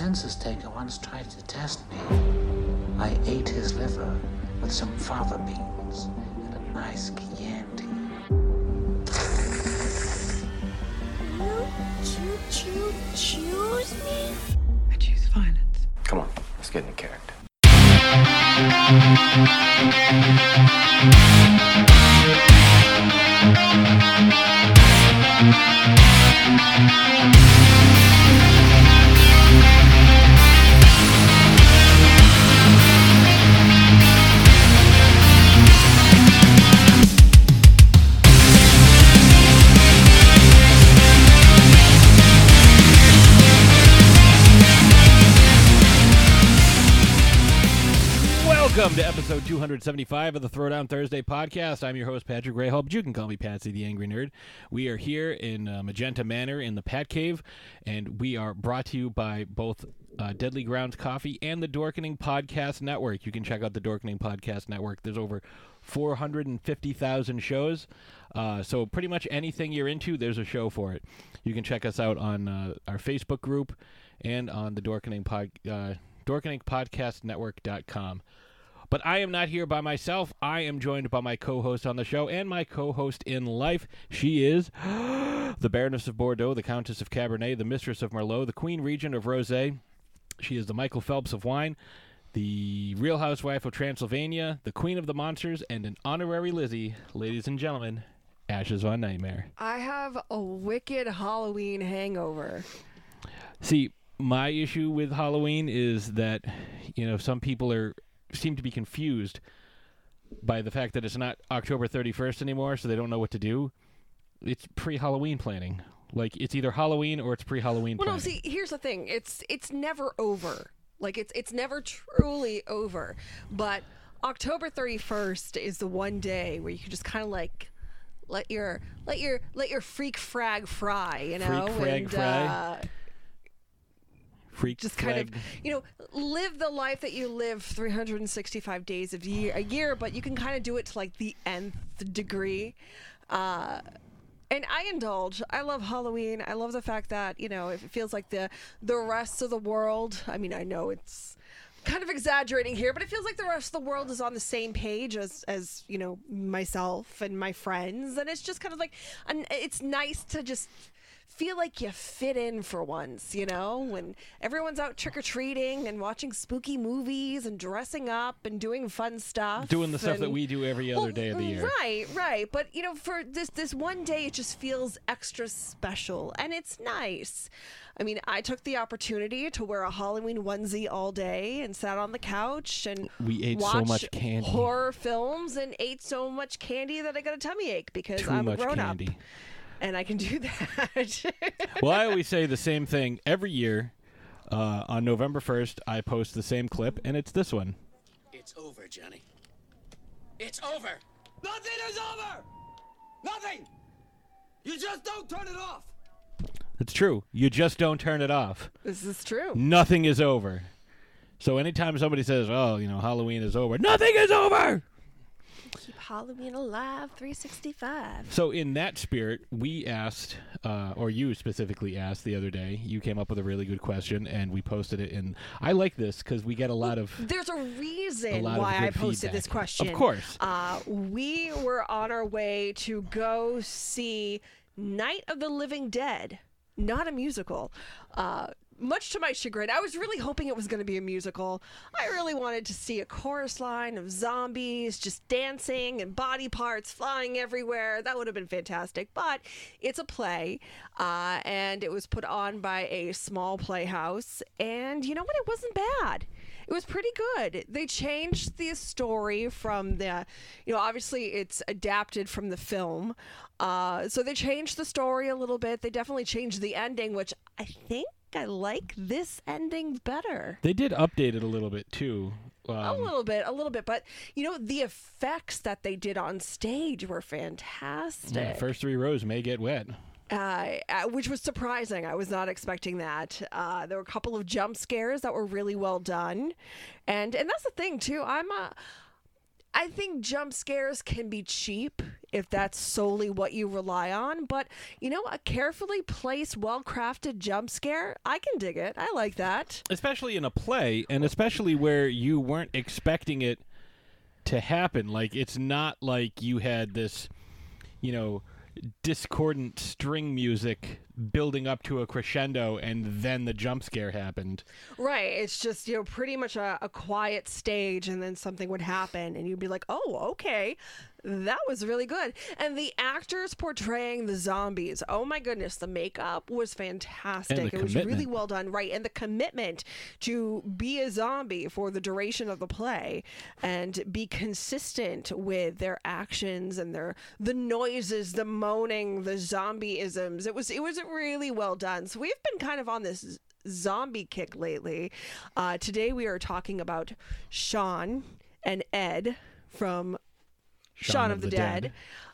census taker once tried to test me. I ate his liver with some fava beans and a nice Chianti. You choo choo choose me? I choose violence. Come on, let's get into character. 275 of the Throwdown Thursday podcast. I'm your host, Patrick Grayhall, but you can call me Patsy the Angry Nerd. We are here in uh, Magenta Manor in the Pat Cave, and we are brought to you by both uh, Deadly Grounds Coffee and the Dorkening Podcast Network. You can check out the Dorkening Podcast Network. There's over 450,000 shows, uh, so pretty much anything you're into, there's a show for it. You can check us out on uh, our Facebook group and on the Dorkening Pod, uh, DorkeningPodcastNetwork.com. But I am not here by myself. I am joined by my co-host on the show and my co-host in life. She is the Baroness of Bordeaux, the Countess of Cabernet, the Mistress of Merlot, the Queen Regent of Rosé. She is the Michael Phelps of wine, the Real Housewife of Transylvania, the Queen of the Monsters, and an honorary Lizzie, ladies and gentlemen, Ashes on Nightmare. I have a wicked Halloween hangover. See, my issue with Halloween is that you know some people are seem to be confused by the fact that it's not October 31st anymore, so they don't know what to do. It's pre-Halloween planning. Like it's either Halloween or it's pre-Halloween Well, no, see, here's the thing. It's it's never over. Like it's it's never truly over. But October 31st is the one day where you can just kind of like let your let your let your freak frag fry, you know, Freak frag and fry? uh Just kind of you know live the life that you live 365 days of year a year but you can kind of do it to like the nth degree uh and I indulge. I love Halloween. I love the fact that you know it feels like the the rest of the world. I mean, I know it's kind of exaggerating here, but it feels like the rest of the world is on the same page as as you know myself and my friends, and it's just kind of like, and it's nice to just feel like you fit in for once, you know, when everyone's out trick or treating and watching spooky movies and dressing up and doing fun stuff, doing the stuff that we do every other well, day of the mm, year. Right, right. But you know, for this this one day, it just feels extra special, and it's nice. I mean, I took the opportunity to wear a Halloween onesie all day and sat on the couch and We ate so much candy. horror films, and ate so much candy that I got a tummy ache because Too I'm a grown candy. up and I can do that. well, I always say the same thing every year. Uh, on November 1st, I post the same clip, and it's this one. It's over, Johnny. It's over. Nothing is over. Nothing. You just don't turn it off. It's true. You just don't turn it off. this is true. Nothing is over. So anytime somebody says, "Oh, you know, Halloween is over," nothing is over. Keep Halloween alive, 365. So in that spirit, we asked, uh, or you specifically asked the other day. You came up with a really good question, and we posted it. And I like this because we get a lot of. There's a reason A why I good posted this question. Of course. Uh, we were on our way to go see Night of the Living Dead, not a musical. Uh, much to my chagrin, I was really hoping it was going to be a musical. I really wanted to see a chorus line of zombies just dancing and body parts flying everywhere. That would have been fantastic. But it's a play, uh, and it was put on by a small playhouse. And you know what? It wasn't bad. It was pretty good. They changed the story from the, you know, obviously it's adapted from the film. Uh, so they changed the story a little bit. They definitely changed the ending, which I think I like this ending better. They did update it a little bit too. A Um, little bit, a little bit, but you know the effects that they did on stage were fantastic. yeah, first three rows may get wet. uh, uh, which was surprising. I was not expecting that. Uh, there were a couple of jump scares that were really well done, and and that's the thing too. I'm a I think jump scares can be cheap if that's solely what you rely on. But you know, a carefully placed, well crafted jump scare, I can dig it. I like that. especially in a play and especially where you weren't expecting it to happen like it's not like you had this you know discordant string music building up to a crescendo and then the jump scare happened Right. It's just, you know, pretty much a, a quiet stage and then something would happen and you'd be like, oh, okay. That was really good. And the actors portraying the zombies, oh my goodness, the makeup was fantastic. It was really well done. Right. And the commitment to be a zombie for the duration of the play and be consistent with their actions and their the noises, the moaning, the zombieisms. It was it was really well done. So we've been kind of on this zombie kick lately. Uh, today we are talking about Shaun and Ed from Shaun, of, the, Dead.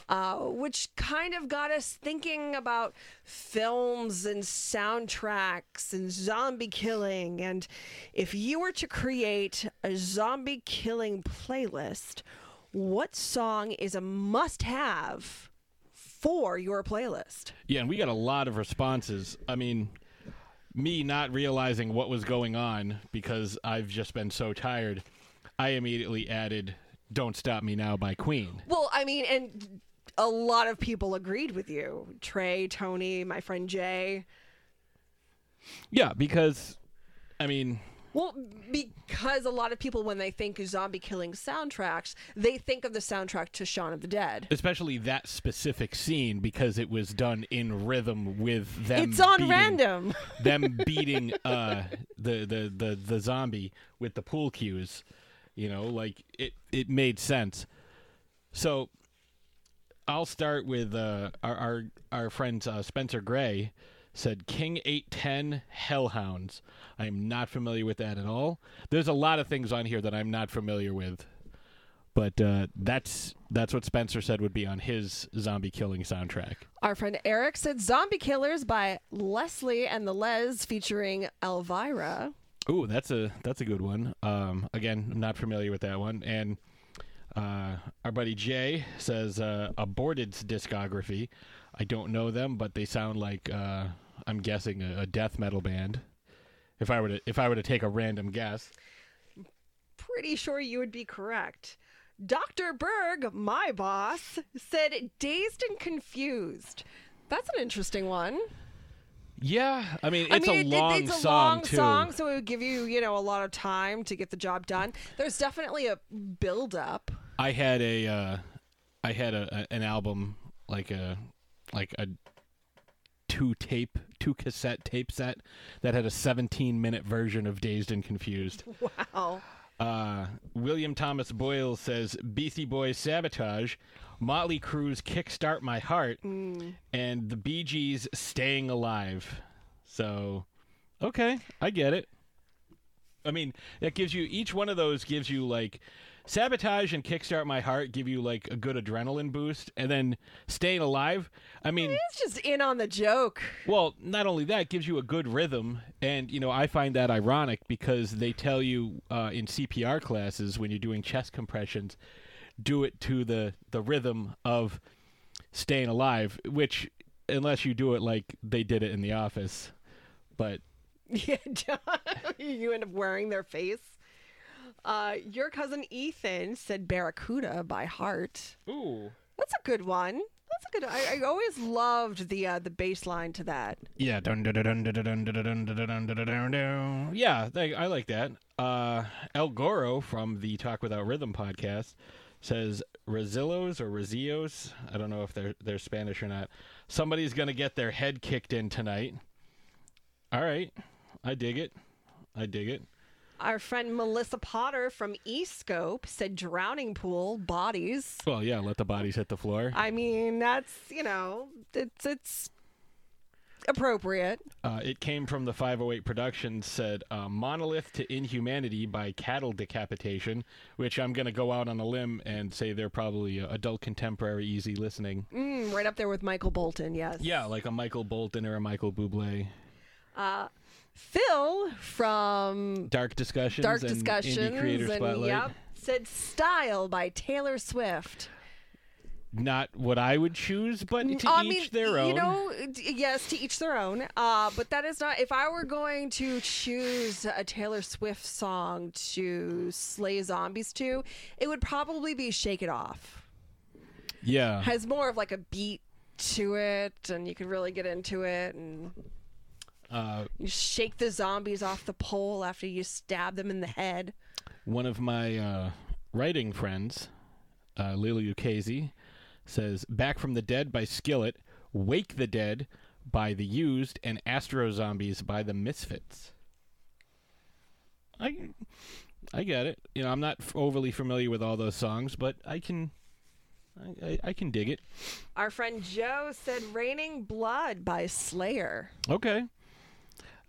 Uh, which kind of got us thinking about films and soundtracks and zombie killing. And if you were to create a zombie killing playlist, what song is a must have for your playlist? yeah and we got a lot of responses i mean me not realizing what was going on because i've just been so tired i immediately added don't stop me now by queen Well, I mean, and a lot of people agreed with you. Trey, Tony, my friend Jay. yeah because i mean Well, because a lot of people, when they think of zombie killing soundtracks, they think of the soundtrack to Shaun of the Dead. especially that specific scene because it was done in rhythm with them. It's on beating- random. them beating uh, the, the the the zombie with the pool cues. You know, like it it made sense. So I'll start with uh, our our our friend uh, Spencer Gray said King eight ten Hellhounds. I am not familiar with that at all. There's a lot of things on here that I'm not familiar with. But uh, that's that's what Spencer said would be on his zombie killing soundtrack. Our friend Eric said Zombie Killers by Leslie and the LY's featuring Elvira. Ooh, that's a that's a good one. Um, again, I'm not familiar with that one. And uh, our buddy Jay says uh, Aborted's discography. I don't know them, but they sound like uh, I'm guessing a, a death metal band. If I were to if I were to take a random guess, Pretty sure you would be correct. Dr. Berg, my boss, said Dazed and Confused. That's an interesting one. Yeah, I mean I it's mean, a it- long it's a song long too. song, so it would give you, you know, a lot of time to get the job done. There's definitely a build up. I had a uh, I had a, a an album like a like a two tape two cassette tape set that had a 17 minute version of Dazed and Confused. Wow. Uh, William Thomas Boyle says Beastie Boys Sabotage, Motley Crue's Kickstart My Heart, and the Bee Gees Staying Alive. So, okay, I get it. I mean, that gives you each one of those gives you like Sabotage and Kickstart My Heart give you like a good adrenaline boost, and then Staying Alive. I mean, It's just in on the joke. well, not only that, it gives you a good rhythm, and you know I find that ironic because they tell you uh, in CPR classes when you're doing chest compressions, do it to the the rhythm of staying alive, which unless you do it like they did it in the office, but Yeah, you end up wearing their face. Uh, your cousin Ethan said Barracuda by Heart. ooh, That's a good one. That's a good. I, I always loved the uh, the bass line to that. yeah, dun dun dun dun dun dun dun dun dun dun dun dun dun. yeah, I like that. Uh, El Goro from the Talk Without Rhythm podcast says Rezillos or Rezillos. I don't know if they're they're Spanish or not. Somebody's gonna get their head kicked in tonight. All right, I dig it. I dig it. Our friend Melissa Potter from East Scope said Drowning Pool Bodies. Well, yeah, let the bodies hit the floor. I mean, that's you know, it's it's appropriate. Uh, it came from the 508 Productions. Said uh, "Monolith to Inhumanity" by Cattle Decapitation, which I'm gonna go out on a limb and say they're probably uh, adult contemporary, easy listening. Mm, right up there with Michael Bolton. Yes. Yeah, like a Michael Bolton or a Michael Bublé. Phil from Dark discussions. Dark and Discussions Indie Creator and Spotlight. yep, said "Style" by Taylor Swift. Not what I would choose, but to I each mean, their own. You know, yes, to each their own. Uh, but that is not. If I were going to choose a Taylor Swift song to slay zombies to, it would probably be "Shake It Off." yeah. Has more of like a beat to it, and you can really get into it, and Uh, you shake the zombies off the pole after you stab them in the head. one of my uh, writing friends, uh, Lily Lucchese, says "Back from the Dead" by Skillet, "Wake the Dead" by The Used, and "Astro Zombies" by The Misfits. I, I get it. You know, I'm not overly familiar with all those songs, but I can, I, I, I can dig it. Our friend Joe said "Raining Blood" by Slayer. Okay.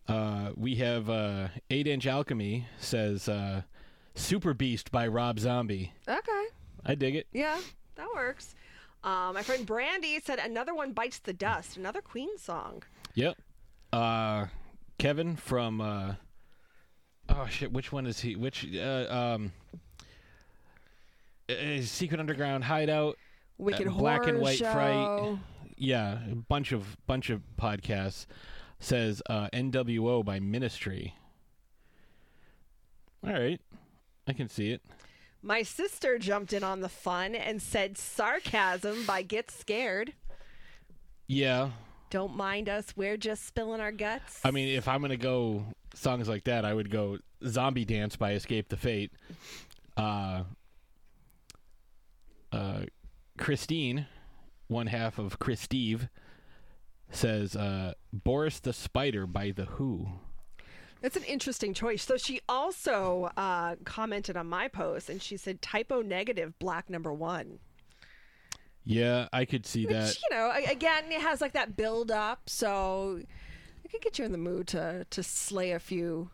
Uh, we have uh, Eight Inch Alchemy says uh, "Super Beast" by Rob Zombie. Okay. I dig it. Yeah, that works. Uh, my friend Brandy said another one bites the dust, another Queen song. Yep. Uh, Kevin from uh, oh shit, which one is he? Which uh, um, uh, Secret Underground Hideout, Wicked uh, Horror Black and White Show. Fright. Yeah, a bunch of bunch of podcasts. Says uh, NWO by Ministry. All right, I can see it. My sister jumped in on the fun and said Sarcasm by Get Scared. Yeah, Don't mind us, we're just spilling our guts. I mean, if I'm gonna go songs like that, I would go "Zombie Dance" by Escape the Fate. Uh, uh, Christine, one half of Christeve, says uh, "Boris the Spider" by the Who. That's an interesting choice. So she also uh, commented on my post and she said Type O Negative black number one. Yeah, I could see that. You know, again, it has like that build up, so it could get you in the mood to to slay a few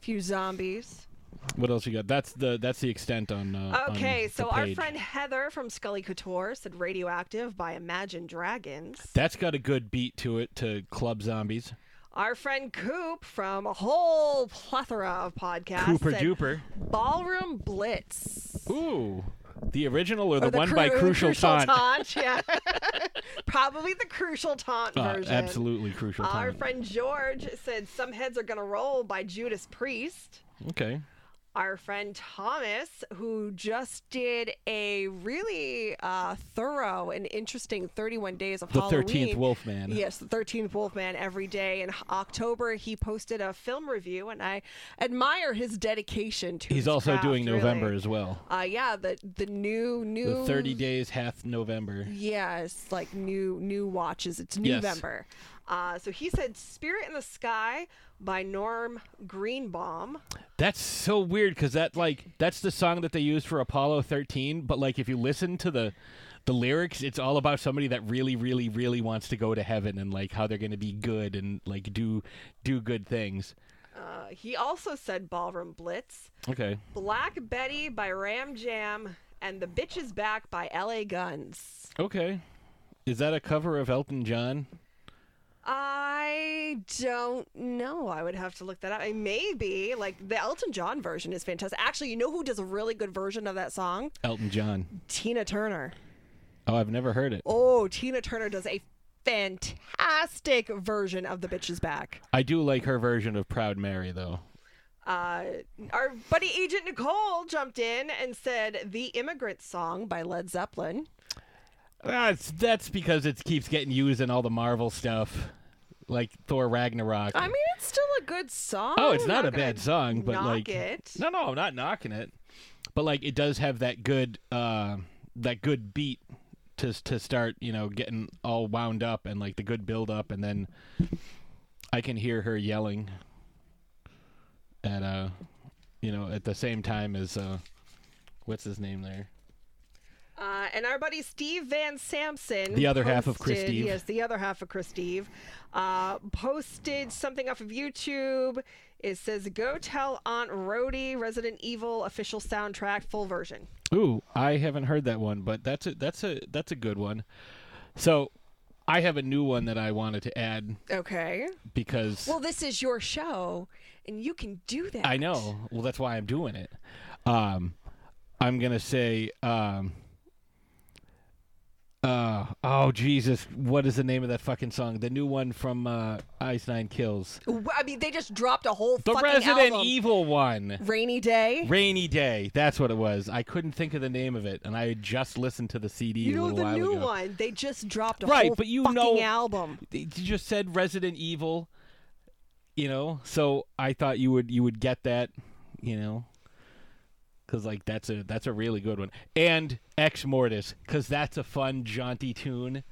few zombies. What else you got? That's the that's the extent on. Uh, on Okay, the so our friend Heather from Scully Couture said Radioactive by Imagine Dragons. That's got a good beat to it to Club Zombies. Our friend Coop from a whole plethora of podcasts Cooper Duper. Ballroom Blitz. Ooh, the original or the, Or one by Cru- Crucial, Taunt? Taunt, yeah. Probably the Crucial Taunt Uh, version. absolutely Crucial Taunt. Our friend George said Some Heads Are Gonna Roll by Judas Priest. Okay. Our friend Thomas, who just did a really uh, thorough and interesting 31 days of The Halloween. 13th Wolfman. Yes, the 13th Wolfman every day. In October, he posted a film review, and I admire his dedication to He's also craft, doing November really. as well. Uh, yeah, the the new new The 30 days hath November. Yeah, like new new watches. It's Yes. Uh, so he said "Spirit in the Sky" by Norm Greenbaum. That's so weird because that like that's the song that they used for Apollo 13. But like if you listen to the the lyrics, it's all about somebody that really, really, really wants to go to heaven and like how they're going to be good and like do do good things. Uh, he also said "Ballroom Blitz," Okay. "Black Betty" by Ram Jam, and "The Bitch Is Back" by L.A. Guns. Okay. Is that a cover of Elton John? I don't know. I would have to look that up. I maybe like the Elton John version is fantastic. Actually, you know who does a really good version of that song? Elton John. Tina Turner. Oh, I've never heard it. Oh, Tina Turner does a fantastic version of The Bitch Is Back. I do like her version of Proud Mary though. Uh, our buddy Agent Nicole jumped in and said the Immigrant Song by Led Zeppelin. That's that's because it keeps getting used in all the Marvel stuff, like Thor Ragnarok. I mean, it's still a good song. oh, it's I'm not a bad song, but like it. no, no, I'm not knocking it. But like, it does have that good, uh, that good beat to to start, you know, getting all wound up and like the good build up, and then I can hear her yelling at uh, you know, at the same time as uh, what's his name there? Uh, and our buddy Steve Van Samson, The other half of Chris posted- Steve. Yes, the other half of Chris Steve, uh, posted something off of YouTube. It says, "Go tell Aunt Rhody, Resident Evil official soundtrack, full version." Ooh, I haven't heard that one, but that's a that's a that's a good one. So, I have a new one that I wanted to add Okay. because Well, this is your show, and you can do that. I know. Well, that's why I'm doing it. Um, I'm gonna say, um, uh, oh Jesus, what is the name of that fucking song? The new one from uh, Ice Nine Kills, I mean, they just dropped a whole fucking. the Resident album. Evil one. Rainy Day. Rainy Day. That's what it was. I couldn't think of the name of it, and I had just listened to the CD you know the new ago. one. They just dropped a Right, whole but you fucking know- album. You just said Resident Evil, you know, so I thought you would you would get that, you know, because like that's a that's a really good one, and Ex Mortis, because that's a fun jaunty tune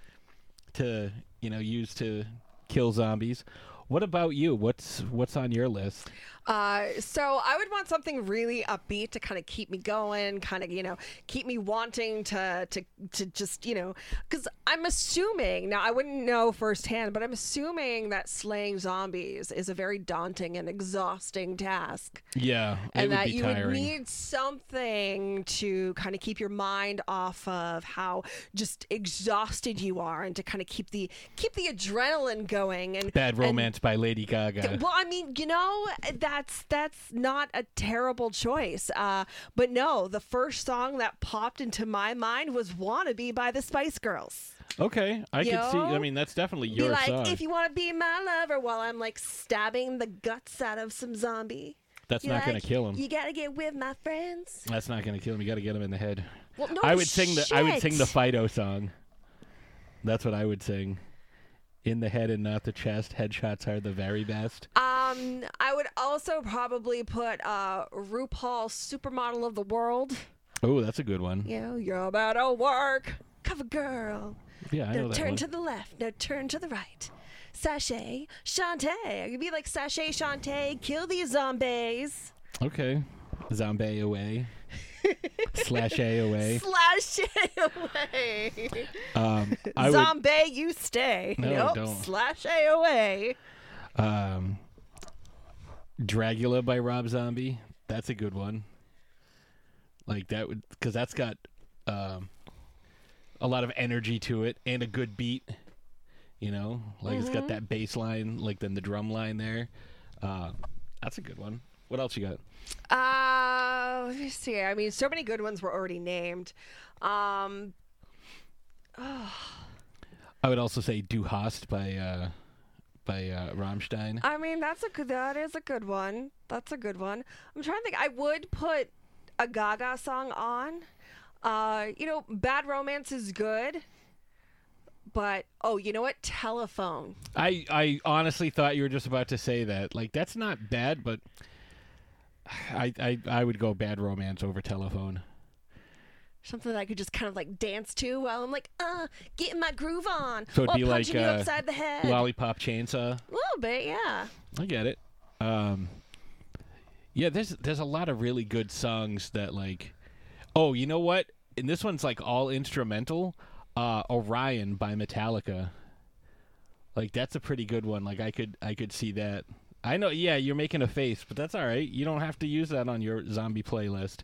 to you know use to kill zombies. What about you? What's what's on your list? Uh, so I would want something really upbeat to kind of keep me going, kind of you know keep me wanting to to to just you know because I'm assuming now I wouldn't know firsthand, but I'm assuming that slaying zombies is a very daunting and exhausting task, Yeah, and that you tiring. would need something to kind of keep your mind off of how just exhausted you are, and to kind of keep the keep the adrenaline going and Bad and- Romance by Lady Gaga. well, I mean, you know, that's that's not a terrible choice. Uh, but no, the first song that popped into my mind was "Wannabe" by the Spice Girls. Okay, I could see. I mean, that's definitely Be your like, song. if you want to be my lover, while I'm like stabbing the guts out of some zombie. that's You're not going to kill him. You gotta get with my friends. That's not going to kill him. You got to get him in the head. Well, no I would sing the I would sing the. Fido song. That's what I would sing. In the head and not the chest. Headshots are the very best. Um, I would also probably put uh RuPaul Supermodel of the World. Oh, that's a good one. You know, you're about to work, cover girl. Yeah, I know Now that turn one. to the left. Now turn to the right. Sashay, Shantay. You'd be like Sashay, Shantay. Kill these zombies. Okay. Zombie away. Slash AOA. Slash AOA. Um, I would Zombie, you stay. No, nope. don't. Slash AOA. away. um, Dragula by Rob Zombie. That's a good one. Like that would because that's got um, a lot of energy to it and a good beat. You know, like it's got that bass line, like then the drum line there. Uh, that's a good one. What else you got? Uh, let me see. I mean, so many good ones were already named. Um, I would also say Du Hast by uh, by uh, Rammstein. I mean, that's a good. That is a good one. That's a good one. I'm trying to think. I would put a Gaga song on. Uh, you know, Bad Romance is good, but oh, you know what? Telephone. I I honestly thought you were just about to say that. Like that's not bad, but I I, I would go Bad Romance over Telephone. Something that I could just kind of like dance to while I'm like, uh, getting my groove on. So it'd while be like punching you uh, upside the head. Lollipop Chainsaw. a little bit, yeah. I get it. Um, yeah, there's there's a lot of really good songs that like. Oh, you know what? And this one's like all instrumental. Uh, Orion by Metallica. Like that's a pretty good one. Like I could I could see that. I know. Yeah, you're making a face, but that's all right. You don't have to use that on your zombie playlist.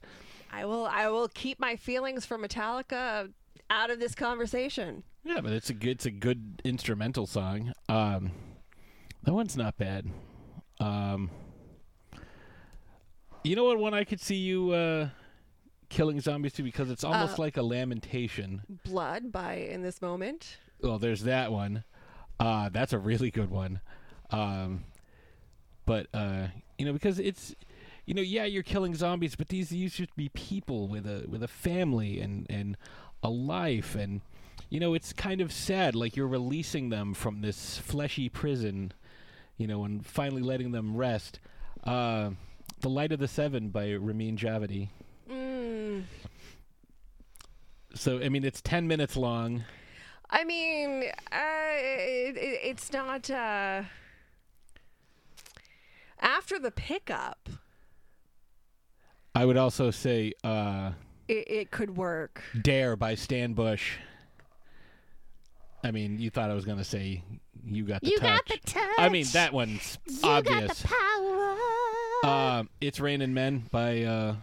I will. I will keep my feelings for Metallica out of this conversation. Yeah, but it's a good it's a good instrumental song. Um, that one's not bad. Um, you know what one I could see you uh, killing zombies to because it's almost like a lamentation. Blood by in this moment. Well, there's that one. Uh, that's a really good one. Um, but uh, you know because it's you know yeah you're killing zombies, but these used to be people with a with a family and and a life and you know it's kind of sad like you're releasing them from this fleshy prison you know and finally letting them rest uh, the light of the seven by ramin djawadi Mm. so i mean it's 10 minutes long I mean, uh, it, it, it's not. Uh, after the pickup, i would also say uh, it, it could work. dare by stan bush i mean you thought i was going to say you got the You touch got the touch. i mean that one's You obvious got the power. Um, it's Raining Men by uh,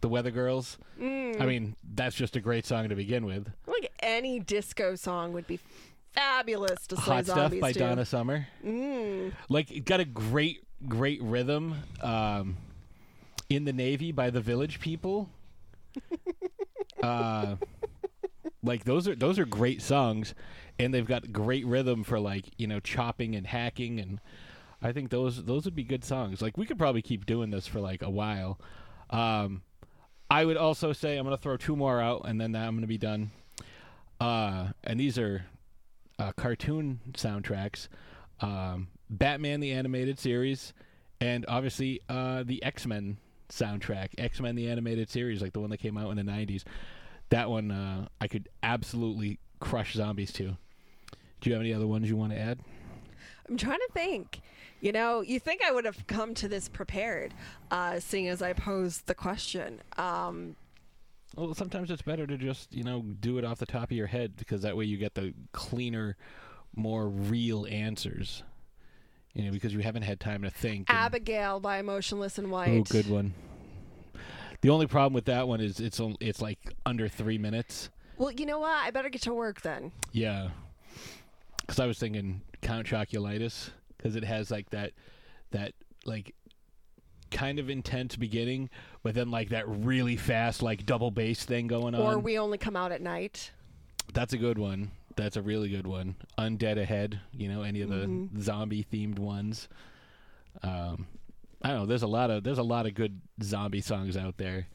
the Weather Girls. Mm. I mean, that's just a great song to begin with. Like any disco song would be fabulous to Hot Stuff by to. Donna Summer. Mm. Like, it got a great, great rhythm. Um, in the Navy by the Village People. uh, like those are those are great songs, and they've got great rhythm for like you know chopping and hacking, and I think those those would be good songs. Like we could probably keep doing this for like a while. Um, I would also say I'm gonna throw two more out, and then I'm gonna be done. Uh, and these are uh, cartoon soundtracks. Um, Batman the animated series, and obviously uh, the X Men soundtrack, X Men the animated series, like the one that came out in the '90s. That one uh, I could absolutely crush zombies to. Do you have any other ones you want to add? I'm trying to think. You know, you think I would have come to this prepared, uh, seeing as I posed the question. Um, Well, sometimes it's better to just you know do it off the top of your head because that way you get the cleaner, more real answers. You know, because you haven't had time to think. and- Abigail by Motionless in White. Oh, good one. The only problem with that one is it's it's like under three minutes. Well, you know what? I better get to work then. Yeah, because I was thinking Count Choculitis because it has like that that like kind of intense beginning, but then like that really fast like double bass thing going on. Or we only come out at night. That's a good one. That's a really good one. Undead Ahead, you know, any of the zombie themed ones. Um, I don't know. There's a lot of there's a lot of good zombie songs out there.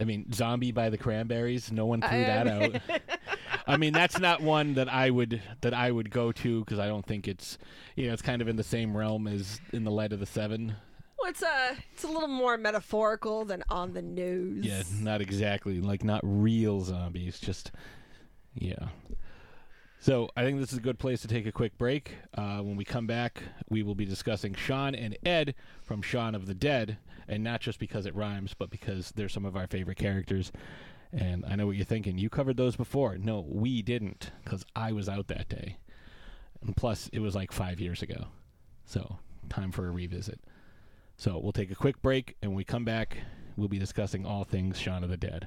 I mean, Zombie by the Cranberries. No one threw I- that out. I mean, that's not one that I would that I would go to because I don't think it's you know it's kind of in the same realm as in the Light of the Seven. Well, it's a it's a little more metaphorical than on the news. Yeah, not exactly like not real zombies, just yeah. So I think this is a good place to take a quick break. Uh, when we come back, we will be discussing Shaun and Ed from Shaun of the Dead, and not just because it rhymes, but because they're some of our favorite characters. And I know what you're thinking. You covered those before. No, we didn't, because I was out that day. And plus, it was like five years ago. So, time for a revisit. So, we'll take a quick break, and when we come back, we'll be discussing all things Shaun of the Dead.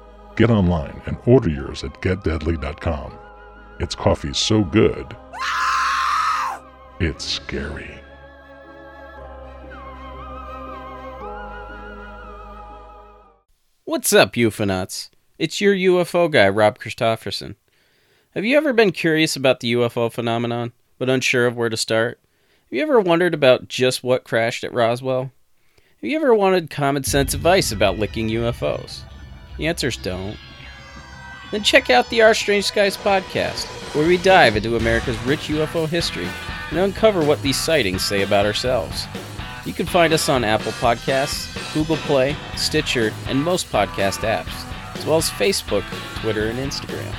get online and order yours at getdeadly.com. It's coffee so good, it's scary. What's up, UFOnauts? It's your UFO guy, Rob Christofferson. Have you ever been curious about the UFO phenomenon, but unsure of where to start? Have you ever wondered about just what crashed at Roswell? Have you ever wanted common sense advice about licking UFOs? The answer's don't. Then check out the Our Strange Skies podcast, where we dive into America's rich UFO history and uncover what these sightings say about ourselves. You can find us on Apple Podcasts, Google Play, Stitcher, and most podcast apps, as well as Facebook, Twitter, and Instagram.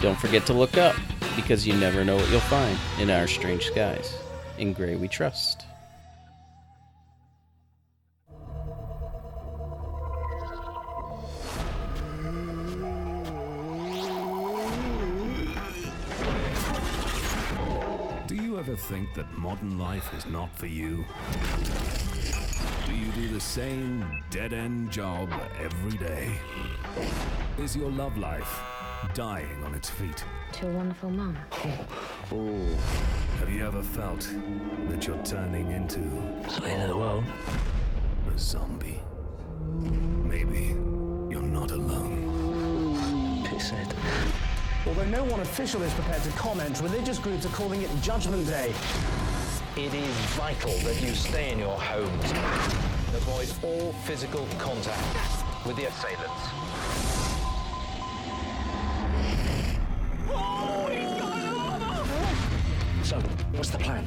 Don't forget to look up, because you never know what you'll find in our strange skies. In Gray We Trust. Ever think that modern life is not for you? Do you do the same dead end job every day? Is your love life dying on its feet? to a wonderful mom. Oh. Have you ever felt that you're turning into the world? a zombie? Maybe you're not alone. Piss it. Although no one official is prepared to comment, religious groups are calling it Judgment Day. It is vital that you stay in your homes. Avoid all physical contact with the assailants. So, what's the plan?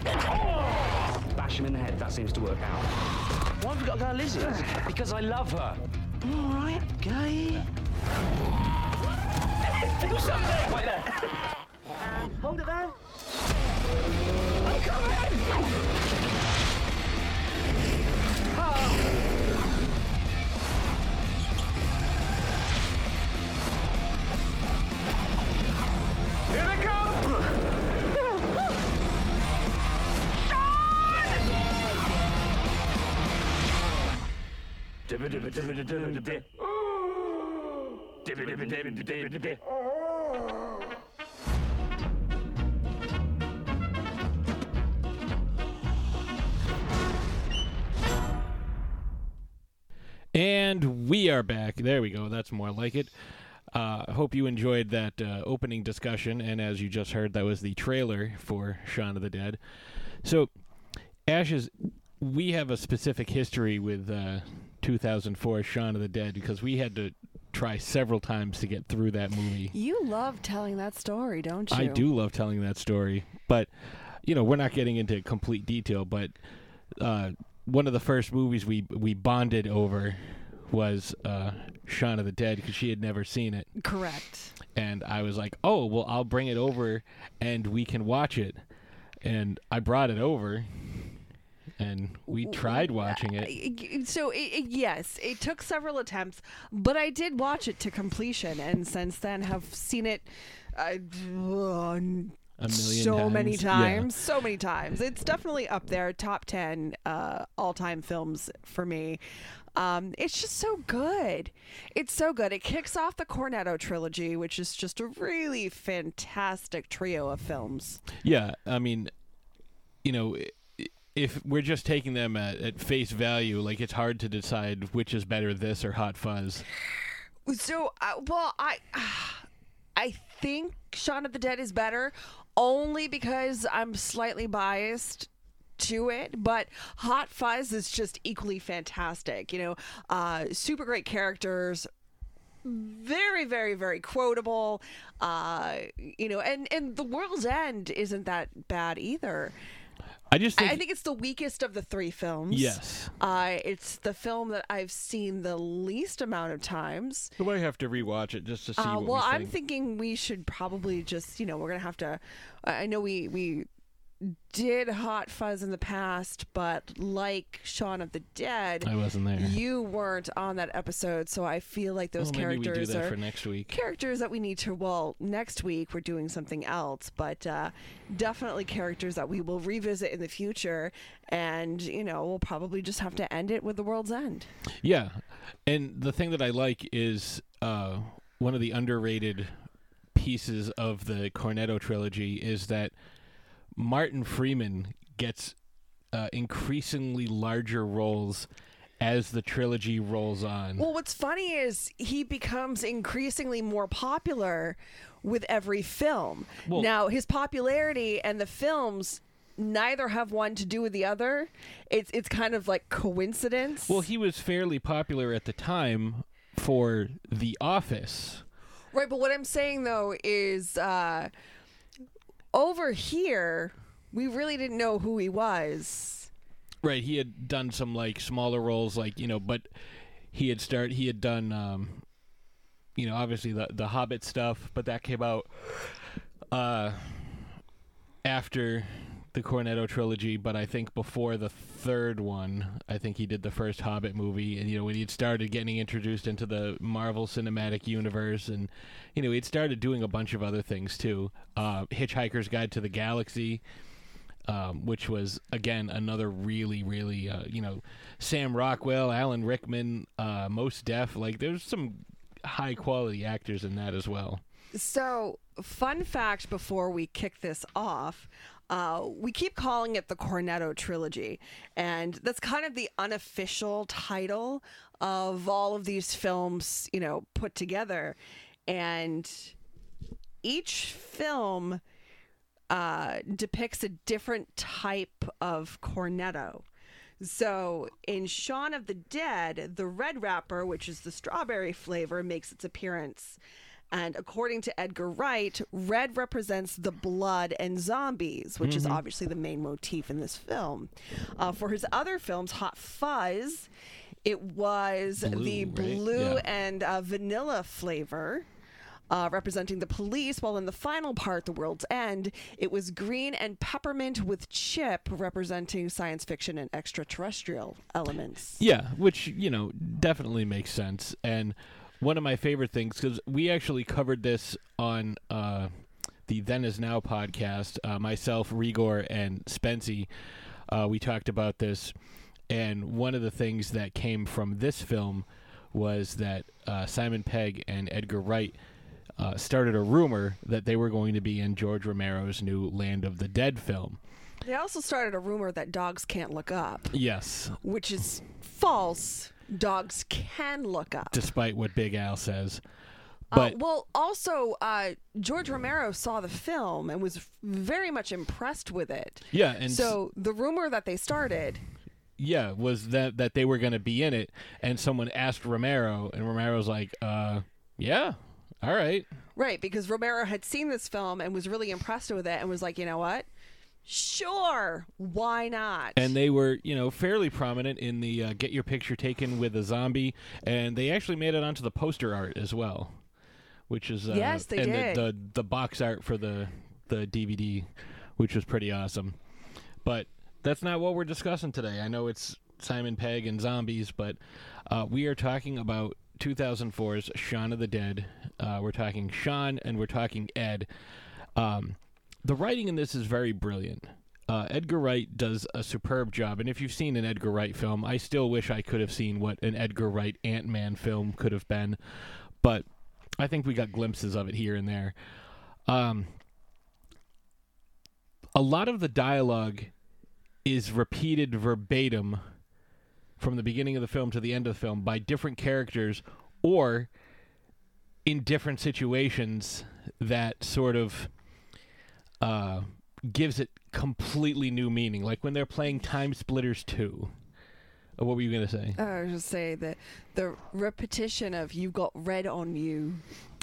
Bash him in the head, that seems to work out. Why have we got to go Lizzie? Because I love her. All right, gay. Do something! someday! Wait there. Uh, hold it there. I'm coming! Oh. Here they come! Dibba dibba dibba dibba dibba dibba dibba dibba dibba dibba and we are back. There we go. That's more like it. Uh, I hope you enjoyed that uh, opening discussion. And as you just heard, that was the trailer for Shaun of the Dead. So, Ashes, we have a specific history with uh, 2004 Shaun of the Dead because we had to try several times to get through that movie. You love telling that story, don't you? I do love telling that story, but you know we're not getting into complete detail. But uh, one of the first movies we we bonded over was uh, Shaun of the Dead because she had never seen it, Correct. and I was like, "Oh, well, I'll bring it over, and we can watch it." And I brought it over, and we tried watching it. it. So it, it, yes, it took several attempts, but I did watch it to completion, and since then have seen it. Uh, A million so many times. Yeah. so many times. It's definitely up there, top ten uh, all-time films for me. Um, it's just so good. It's so good. It kicks off the Cornetto trilogy, which is just a really fantastic trio of films. Yeah, I mean, you know, i- if we're just taking them at, at face value, like it's hard to decide which is better, this or Hot Fuzz. So, uh, well, I, I think Shaun of the Dead is better, only because I'm slightly biased to it. But Hot Fuzz is just equally fantastic. You know, uh, super great characters. Very, very, very quotable. Uh, you know, and and the World's End isn't that bad either. I just I think, I think it's the weakest of the three films. Yes. Uh, it's the film that I've seen the least amount of times. we might have to rewatch it just to see Uh, well, we I'm think. thinking we should probably just, you know, we're gonna have to. I I know we we did Hot Fuzz in the past, but like Shaun of the Dead, I wasn't there. You weren't on that episode, so I feel like those Well, maybe we do characters that are for next week. characters that we need to. Well, next week we're doing something else, but uh, definitely characters that we will revisit in the future, and you know we'll probably just have to end it with the world's end. Yeah, and the thing that I like is uh, one of the underrated pieces of the Cornetto trilogy is that Martin Freeman gets uh, increasingly larger roles as the trilogy rolls on. Well, what's funny is he becomes increasingly more popular with every film. Well- now, his popularity and the films neither have one to do with the other. It's it's kind of like coincidence. Well, he was fairly popular at the time for The Office. Right, but what I'm saying though is uh over here we really didn't know who he was. Right, he had done some like smaller roles, like you know, but he had start he had done, um, you know, obviously the the Hobbit stuff, but that came out uh, after the Cornetto trilogy. But I think before the third one, I think he did the first Hobbit movie, and you know when he'd started getting introduced into the Marvel Cinematic Universe, and you know he'd started doing a bunch of other things too. Uh, Hitchhiker's Guide to the Galaxy um, which was again another really, really uh, you know Sam Rockwell, Alan Rickman, uh, Mos Def. Like there's some high quality actors in that as well. So, fun fact before we kick this off, uh, we keep calling it the Cornetto trilogy, and that's kind of the unofficial title of all of these films, you know, put together. And each film uh, depicts a different type of cornetto. So in Shaun of the Dead, the red wrapper, which is the strawberry flavor, makes its appearance. And according to Edgar Wright, red represents the blood and zombies, which is Mhm. obviously the main motif in this film. Uh, for his other films, Hot Fuzz, it was the Blue, right? blue Yeah. and uh, vanilla flavor uh, representing the police, while in the final part, The World's End, it was green and peppermint with chip representing science fiction and extraterrestrial elements. Yeah, which you know definitely makes sense. And one of my favorite things because we actually covered this on uh, the Then Is Now podcast. Uh, myself, Rigor, and Spency, uh, we talked about this. And one of the things that came from this film was that uh, Simon Pegg and Edgar Wright uh, started a rumor that they were going to be in George Romero's new Land of the Dead film. They also started a rumor that dogs can't look up, Yes, which is false. Dogs can look up. despite what Big Al says. Uh, But well, also, uh, George Romero saw the film and was very much impressed with it. yeah, and so the rumor that they started, yeah, was that that they were going to be in it, and someone asked Romero, and Romero's like, uh, yeah, all right. right? Because Romero had seen this film and was really impressed with it and was like, you know what? Sure, why not? And they were, you know, fairly prominent in the uh, get your picture taken with a zombie, and they actually made it onto the poster art as well, which is uh, Yes, they and did. The, the the box art for the the DVD, which was pretty awesome. But that's not what we're discussing today. I know it's Simon Pegg and zombies, but uh, we are talking about 2004's Shaun of the Dead. Uh, we're talking Shaun and we're talking Ed. Um, the writing in this is very brilliant. Uh, Edgar Wright does a superb job, and if you've seen an Edgar Wright film, I still wish I could have seen what an Edgar Wright Ant Man film could have been, but I think we got glimpses of it here and there. Um, a lot of the dialogue is repeated verbatim from the beginning of the film to the end of the film by different characters or in different situations that sort of uh, gives it completely new meaning. Like when they're playing Time Splitters 2. Uh, what were you going to say? I was just say that the repetition of "you got red on you."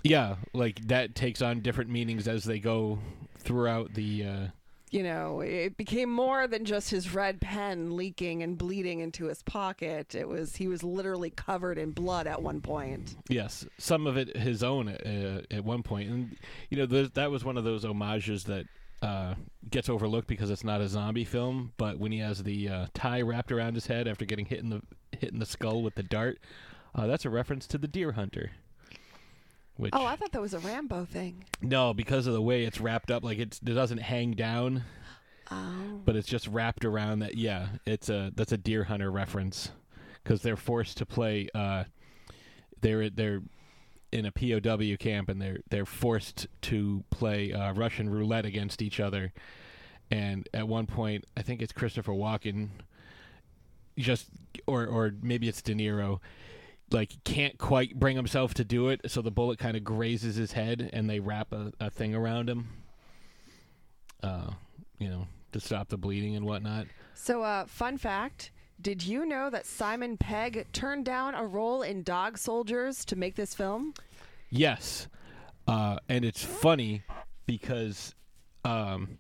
Yeah, like that takes on different meanings as they go throughout the. Uh, You know, it became more than just his red pen leaking and bleeding into his pocket. It was he was literally covered in blood at one point. Yes, some of it his own uh, at one point, and you know th- that was one of those homages that uh, gets overlooked because it's not a zombie film. But when he has the uh, tie wrapped around his head after getting hit in the hit in the skull with the dart, uh, that's a reference to the Deer Hunter. Which Oh, I thought that was a Rambo thing. no, because of the way it's wrapped up, like it's, it doesn't hang down, Oh. but it's just wrapped around that. Yeah, it's a that's a Deer Hunter reference because they're forced to play. Uh, they're they're in a POW camp and they're they're forced to play uh, Russian roulette against each other. And at one point, I think it's Christopher Walken, just or or maybe it's De Niro, like can't quite bring himself to do it, so the bullet kind of grazes his head, and they wrap a, a thing around him. Uh, you know, to stop the bleeding and whatnot. So, uh, fun fact: Did you know that Simon Pegg turned down a role in Dog Soldiers to make this film? Yes, uh, and it's funny because um,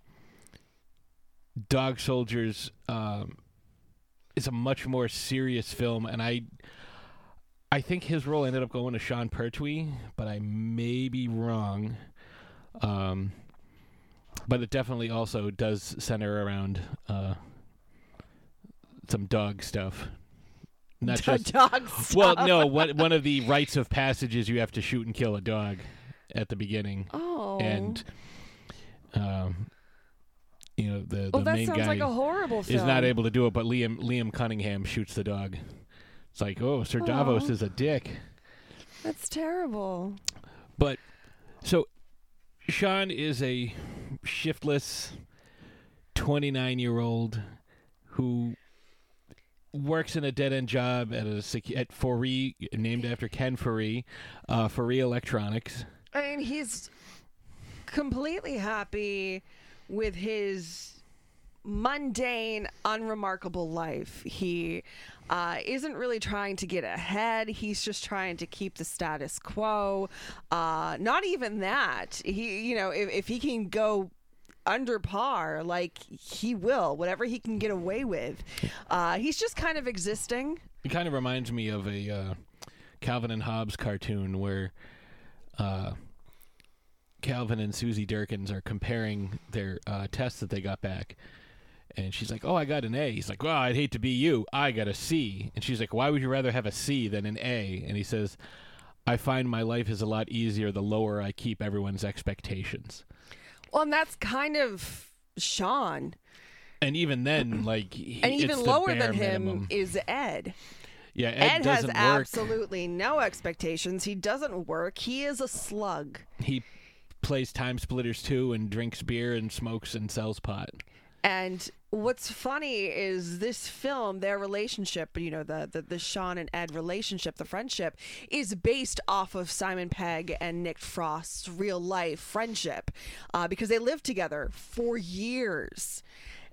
Dog Soldiers um, is a much more serious film, and I I think his role ended up going to Sean Pertwee, but I may be wrong. Um, but it definitely also does center around uh, some dog stuff. Not just dog well, no. One one of the rites of passages you have to shoot and kill a dog at the beginning, Oh. and um, you know the Oh, the that main sounds guy like a horrible is not able to do it, but Liam Liam Cunningham shoots the dog. It's like, oh, Ser Davos is a dick. That's terrible. But so Shaun is a shiftless 29 year old who works in a dead end job at a sec- at Foree, named after Ken Foree, uh, Foree Electronics. I mean, he's completely happy with his mundane, unremarkable life. He uh, isn't really trying to get ahead. He's just trying to keep the status quo. Uh, not even that. He, you know, if, if he can go under par, like he will, whatever he can get away with. Uh, he's just kind of existing. It kind of reminds me of a uh, Calvin and Hobbes cartoon where uh, Calvin and Susie Derkins are comparing their uh, tests that they got back. And she's like, "Oh, I got an A." He's like, "Well, I'd hate to be you. I got a C." And she's like, "Why would you rather have a C than an A?" And he says, "I find my life is a lot easier the lower I keep everyone's expectations." Well, and that's kind of Shaun. And even then, like, he, and even lower than him minimum. is Ed. Yeah, Ed, Ed, has work. absolutely no expectations. He doesn't work. He is a slug. He plays Time Splitters 2, and drinks beer and smokes and sells pot. And what's funny is this film, their relationship, you know, the, the the Shaun and Ed relationship, the friendship, is based off of Simon Pegg and Nick Frost's real life friendship, uh, because they lived together for years.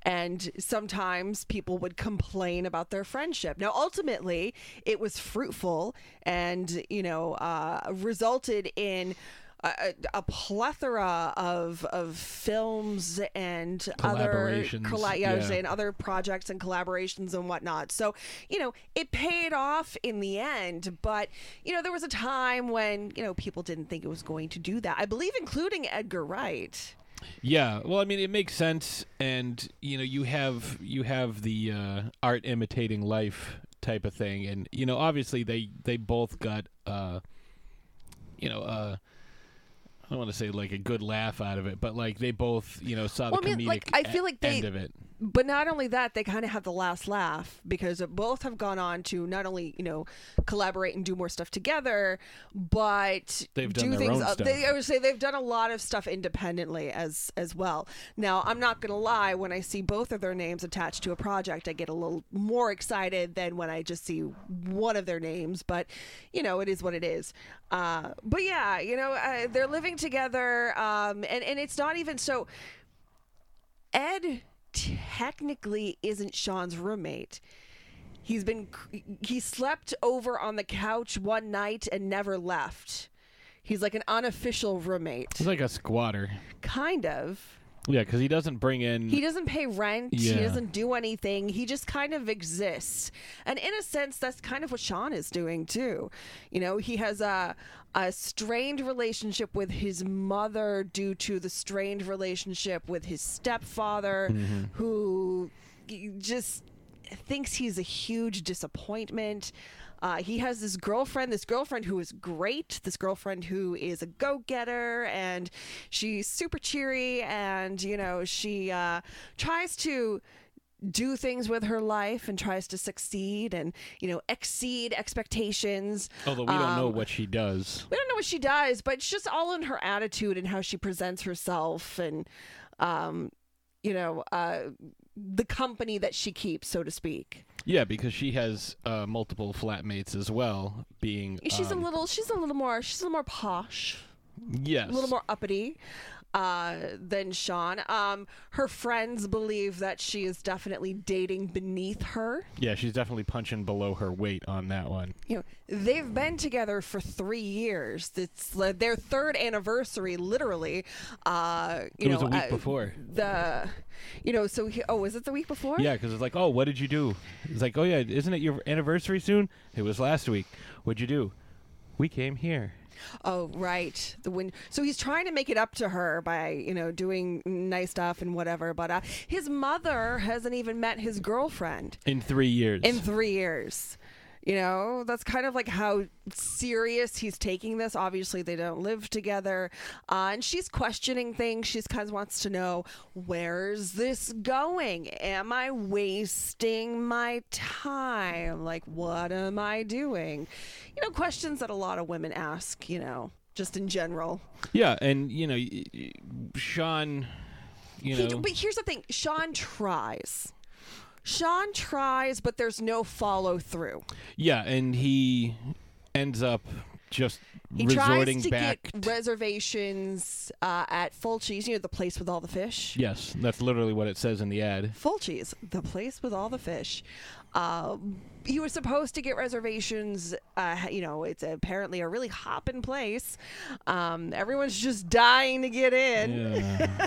And sometimes people would complain about their friendship. Now, ultimately, it was fruitful and, you know, uh, resulted in a, a plethora of of films and other Collaborations, colla- yeah, saying other projects and collaborations and whatnot. So you know, it paid off in the end. But you know, there was a time when you know people didn't think it was going to do that. I believe, including Edgar Wright. Yeah, well, I mean, it makes sense, and you know, you have you have the uh, art imitating life type of thing, and you know, obviously they they both got uh, you know, uh, I don't want to say like a good laugh out of it, but like they both you know saw Well, the I mean, comedic like, I feel like they- end of it. But not only that, they kind of have the last laugh because both have gone on to not only you know collaborate and do more stuff together, but They've done do their things. own stuff. They, I would say they've done a lot of stuff independently as as well. Now, I'm not gonna lie, when I see both of their names attached to a project, I get a little more excited than when I just see one of their names. But you know, it is what it is. Uh, but yeah, you know, uh, they're living together, um, and and it's not even so. Ed technically isn't Shaun's roommate. He's been he slept over on the couch one night and never left. He's like an unofficial roommate. He's like a squatter. Kind of. Yeah, because he doesn't bring in. He doesn't pay rent. He doesn't do anything. He just kind of exists. And in a sense, that's kind of what Shaun is doing too. You know, he has a a strained relationship with his mother due to the strained relationship with his stepfather, Mm-hmm. who just thinks he's a huge disappointment. Uh, he has this girlfriend, this girlfriend who is great, this girlfriend who is a go getter, and she's super cheery, and, you know, she uh, tries to do things with her life and tries to succeed and, you know, exceed expectations. although we don't know Um, what she does. we don't know what she does, but it's just all in her attitude and how she presents herself and, um, you know, uh, the company that she keeps, so to speak. Yeah, because she has uh, multiple flatmates as well. Being She's um, a little, she's a little more, she's a little more posh, yes, a little more uppity uh, than Shaun. Um, her friends believe that she is definitely dating beneath her. Yeah, she's definitely punching below her weight on that one. you know they've been together for three years it's their third anniversary literally uh you It was know a week uh, before. the you know so he, oh was it the week before Yeah, because it's like, oh, what did you do? It's like, oh yeah, isn't it your anniversary soon? It was last week. What'd you do? We came here. Oh right the wind. so he's trying to make it up to her by you know doing nice stuff and whatever but uh, his mother hasn't even met his girlfriend In three years. in three years. You know, that's kind of like how serious he's taking this. Obviously, they don't live together. Uh, and she's questioning things. She's kind of wants to know where's this going? Am I wasting my time? Like, what am I doing? You know, questions that a lot of women ask, you know, just in general. yeah, and you know, Shaun, you He, know, but here's the thing Shaun tries. Shaun tries, but there's no follow through. yeah, and he ends up just He resorting tries to back. get reservations uh, at Fulci's, you know, the place with all the fish. yes, that's literally what it says in the ad. Fulci's, the place with all the fish. Um, he was supposed to get reservations. Uh, you know, it's apparently a really hopping place. Um, everyone's just dying to get in. Yeah,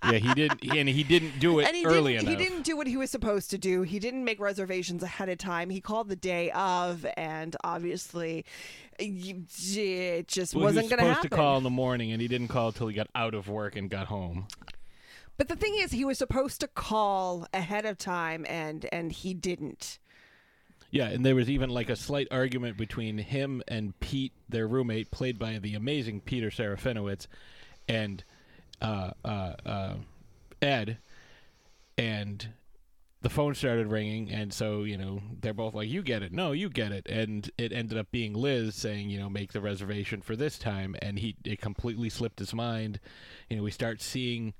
yeah, he did, and he didn't do it and he early didn't, enough. he didn't do what he was supposed to do. He didn't make reservations ahead of time. He called the day of, and obviously, it just Well, wasn't he was going to supposed happen. to call in the morning, and he didn't call till he got out of work and got home. But the thing is, he was supposed to call ahead of time, and and he didn't. Yeah, and there was even like a slight argument between him and Pete, their roommate, played by the amazing Peter Serafinowicz, and uh, uh, uh, Ed. And the phone started ringing, and so you know they're both like, "You get it, no, you get it," and it ended up being Liz saying, "You know, make the reservation for this time," and he it completely slipped his mind. You know, we start seeing,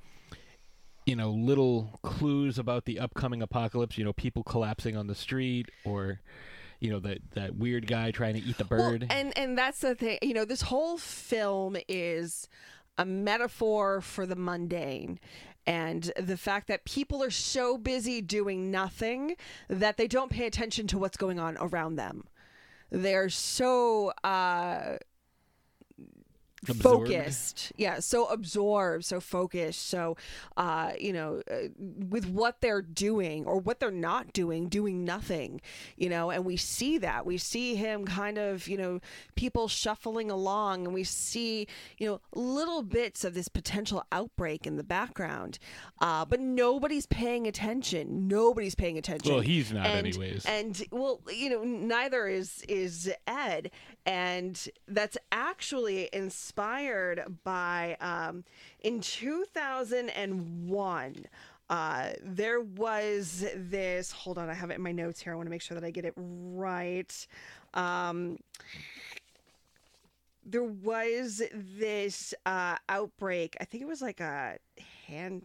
you know, little clues about the upcoming apocalypse. You know, people collapsing on the street, or you know that that weird guy trying to eat the bird. Well, and and that's the thing. You know, this whole film is a metaphor for the mundane. And the fact that people are so busy doing nothing that they don't pay attention to what's going on around them. They're so uh, Absorbed. focused. Yeah so absorbed so focused so uh you know uh, with what they're doing or what they're not doing doing nothing you know and we see that. We see him kind of you know people shuffling along and we see you know little bits of this potential outbreak in the background uh but nobody's paying attention. Nobody's paying attention. Well, he's not and, anyways. and well you know neither is is ed and that's actually inspired by um, in 2001 uh, there was this hold on i have it in my notes here. I want to make sure that i get it right. Um, there was this uh, outbreak. I think it was like a hand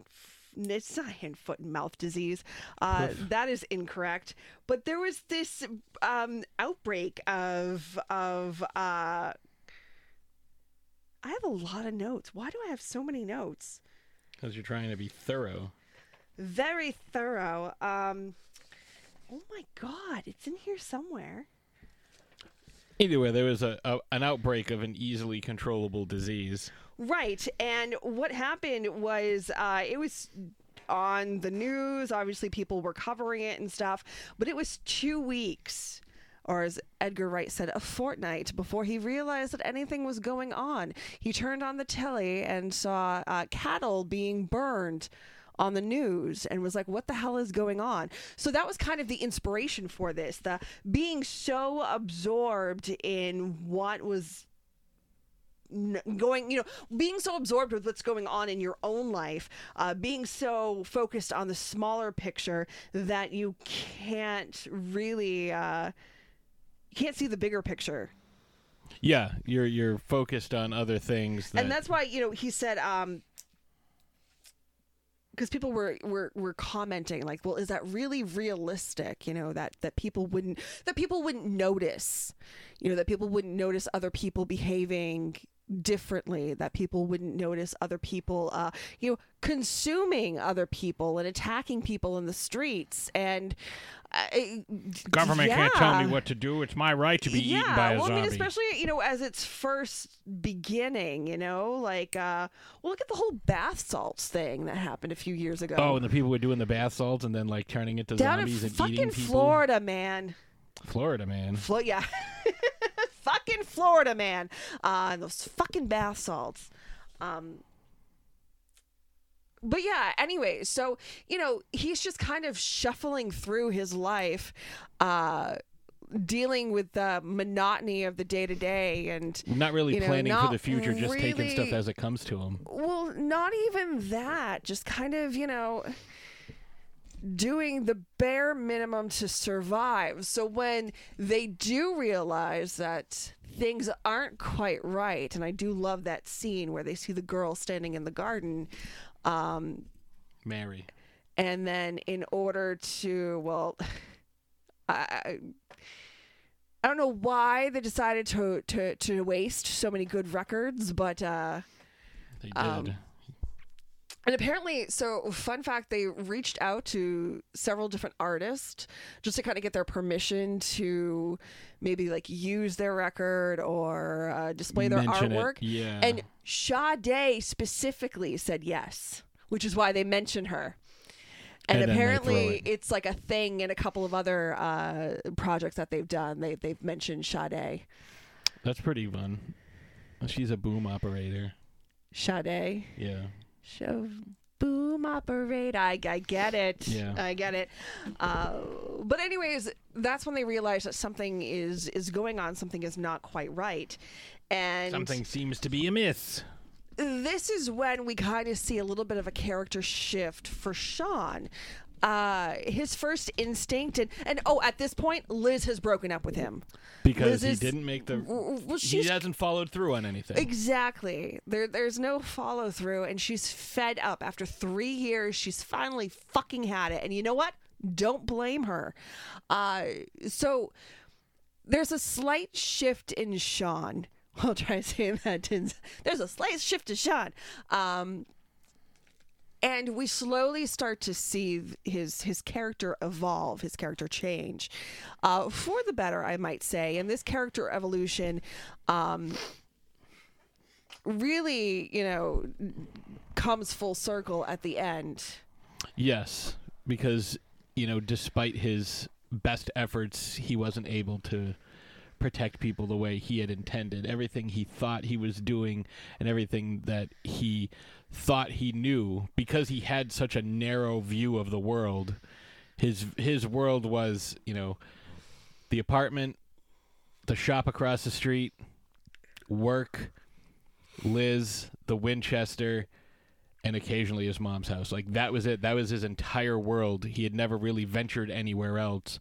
it's not hand foot and mouth disease. Uh, that is incorrect. But there was this um, outbreak of of uh, i have a lot of notes. Why do i have so many notes? Because you're trying to be thorough. very thorough. Um, oh my god it's in here somewhere. Either way, there was a, a an outbreak of an easily controllable disease. Right. And what happened was uh, it was on the news. Obviously, people were covering it and stuff, but it was two weeks. Or as Edgar Wright said, a fortnight before he realized that anything was going on. He turned on the telly and saw uh, cattle being burned on the news and was like, what the hell is going on? So that was kind of the inspiration for this. The being so absorbed in what was going you know being so absorbed with what's going on in your own life uh, being so focused on the smaller picture that you can't really uh, you can't see the bigger picture Yeah, you're you're focused on other things. That, and that's why you know he said um because people were, were were commenting like well is that really realistic you know that that people wouldn't that people wouldn't notice you know that people wouldn't notice other people behaving differently that people wouldn't notice other people uh you know consuming other people and attacking people in the streets and uh, government can't tell me what to do. It's my right to be yeah, eaten by a well, zombie. I mean, especially you know, as its first beginning, you know, like uh, well, look at the whole bath salts thing that happened a few years ago. oh, and the people were doing the bath salts and then like turning into down in zombies and fucking eating people. Florida, man. Florida, man. Flo- yeah, fucking Florida, man. Uh, those fucking bath salts. Um, but yeah, anyway, so you know, he's just kind of shuffling through his life, uh, dealing with the monotony of the day to day, and Not really you know, planning for the future, just taking stuff as it comes to him. well, not even that. Just kind of, you know, doing the bare minimum to survive. So when they do realize that things aren't quite right, and I do love that scene where they see the girl standing in the garden, um, Mary. and then in order to, well, I. I don't know why they decided to, to, to waste so many good records, but uh, They did. Um, and apparently, so fun fact, they reached out to several different artists just to kind of get their permission to maybe like use their record or uh, display their Mention it, artwork. yeah. And Sade specifically said yes, which is why they mention her. And, And then they throw apparently, it. it's like a thing in a couple of other uh, projects that they've done. They they've mentioned Sade. That's pretty fun. She's a boom operator. Sade. Yeah. Show boom operate. I, I get it. Yeah. I get it. Uh, but anyways, that's when they realize that something is is going on. Something is not quite right, and Something seems to be amiss. this is when we kind of see a little bit of a character shift for Shaun. Uh, his first instinct, and, and oh, at this point, Liz has broken up with him because Liz he is- didn't make the. well, he she's- hasn't followed through on anything. Exactly. There, there's no follow through, and she's fed up. After three years, she's finally fucking had it. And you know what? Don't blame her. Uh, so there's a slight shift in Shaun. I'll try saying that. Tins. There's a slight shift in Shaun. Um, and we slowly start to see his his character evolve, his character change, uh, for the better, I might say. And this character evolution, um, really, you know, comes full circle at the end. Yes, because you know, despite his best efforts, he wasn't able to protect people the way he had intended. Everything he thought he was doing and everything that he thought he knew because he had such a narrow view of the world. His his world was, you know, the apartment, the shop across the street, work, Liz, the Winchester, and occasionally his mom's house. Like that was it. That was his entire world. He had never really ventured anywhere else.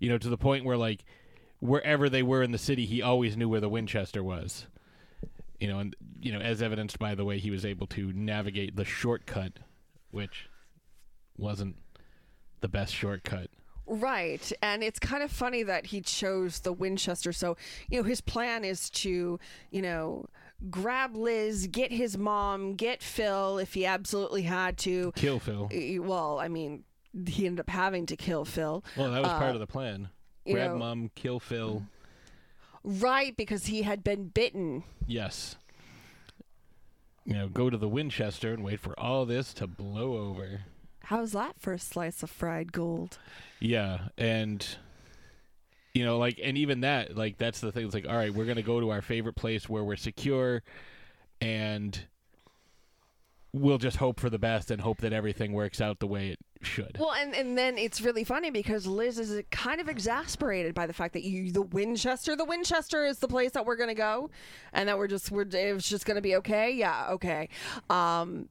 You know, to the point where like wherever they were in the city, he always knew where the Winchester was. You know, and you know, as evidenced by the way he was able to navigate the shortcut, which wasn't the best shortcut. Right. And it's kind of funny that he chose the Winchester. So, you know, his plan is to, you know, grab Liz, get his mom, get Phil if he absolutely had to. Kill Phil. Well, I mean, he ended up having to kill Phil. Well, that was part Uh, of the plan. You Grab know- mom, kill Phil. Right, because he had been bitten. Yes. You know, go to the Winchester and wait for all this to blow over. How's that for a slice of fried gold? Yeah, and you know, like, and even that, like, that's the thing. It's like, all right, we're gonna go to our favorite place where we're secure, and we'll just hope for the best and hope that everything works out the way it should. Well, and, and then it's really funny because Liz is kind of exasperated by the fact that you, the Winchester, the Winchester is the place that we're gonna go, and that we're just we're it's just gonna be okay. Yeah, okay. Um,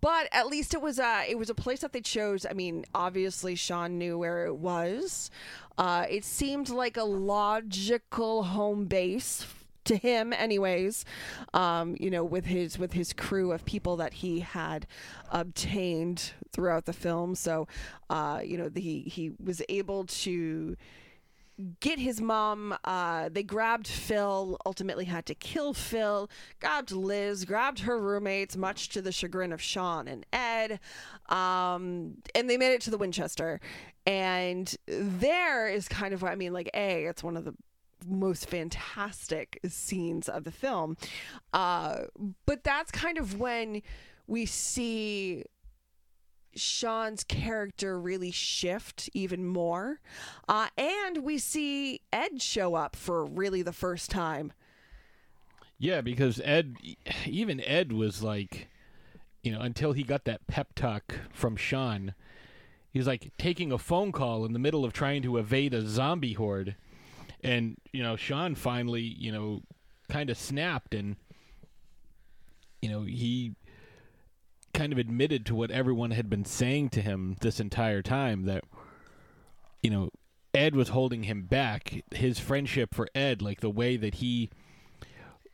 but at least it was a it was a place that they chose. I mean, obviously Shaun knew where it was. Uh, it seemed like a logical home base to him anyways um you know with his with his crew of people that he had obtained throughout the film so uh you know the, he he was able to get his mom. Uh, they grabbed Phil, ultimately had to kill Phil, grabbed Liz, grabbed her roommates, much to the chagrin of Shaun and Ed. Um, and they made it to the Winchester. And there is kind of, what I mean, like, A, it's one of the most fantastic scenes of the film. Uh, but that's kind of when we see Shaun's character really shift even more. Uh, and we see Ed show up for really the first time. Yeah, because Ed, even Ed was like, you know, until he got that pep talk from Shaun, he's like taking a phone call in the middle of trying to evade a zombie horde. And, you know, Shaun finally, you know, kind of snapped and, you know, he kind of admitted to what everyone had been saying to him this entire time that, you know, Ed was holding him back. His friendship for Ed, like the way that he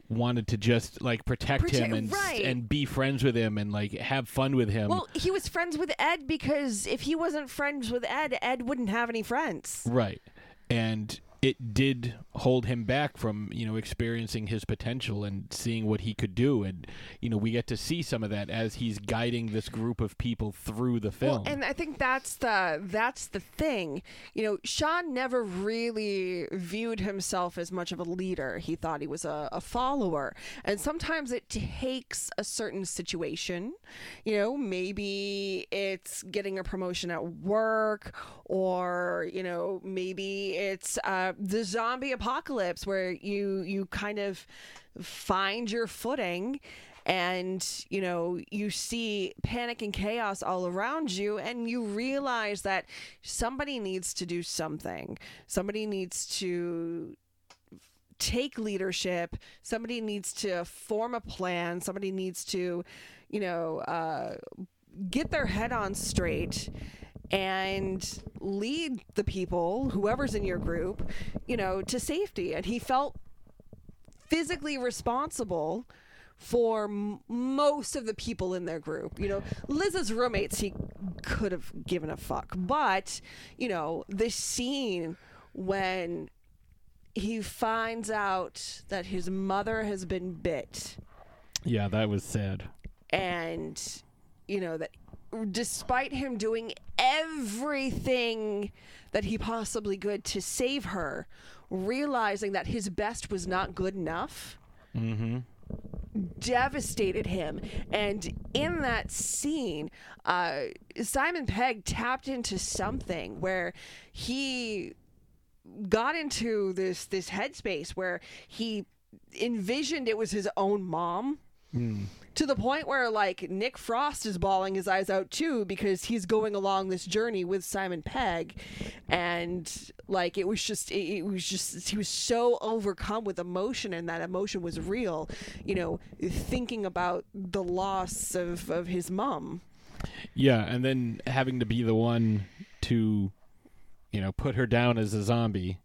wanted to just like protect, Protect- him and right. and be friends with him and like have fun with him. Well, he was friends with Ed because if he wasn't friends with Ed, Ed wouldn't have any friends. Right. And it did hold him back from, you know, experiencing his potential and seeing what he could do. And, you know, we get to see some of that as he's guiding this group of people through the film. Well, and I think that's the that's the thing. You know, Shaun never really viewed himself as much of a leader. He thought he was a, a follower. And sometimes it takes a certain situation. You know, maybe it's getting a promotion at work, or you know, maybe it's uh, the zombie apocalypse where you you kind of find your footing and you know you see panic and chaos all around you and you realize that somebody needs to do something. Somebody needs to take leadership. Somebody needs to form a plan. Somebody needs to you know uh get their head on straight and lead the people, whoever's in your group, you know, to safety. And he felt physically responsible for m- most of the people in their group. You know, Liz's roommates, he could have given a fuck. But, you know, this scene when he finds out that his mother has been bit Yeah, that was sad. and you know that despite him doing everything that he possibly could to save her realizing that his best was not good enough Mm-hmm. devastated him. And in that scene uh, simon pegg tapped into something where he got into this this headspace where he envisioned it was his own mom to the point where like Nick Frost is bawling his eyes out too because he's going along this journey with Simon Pegg. And like it was just it, it was just he was so overcome with emotion and that emotion was real you know thinking about the loss of of his mom. Yeah, and then having to be the one to, you know, put her down as a zombie.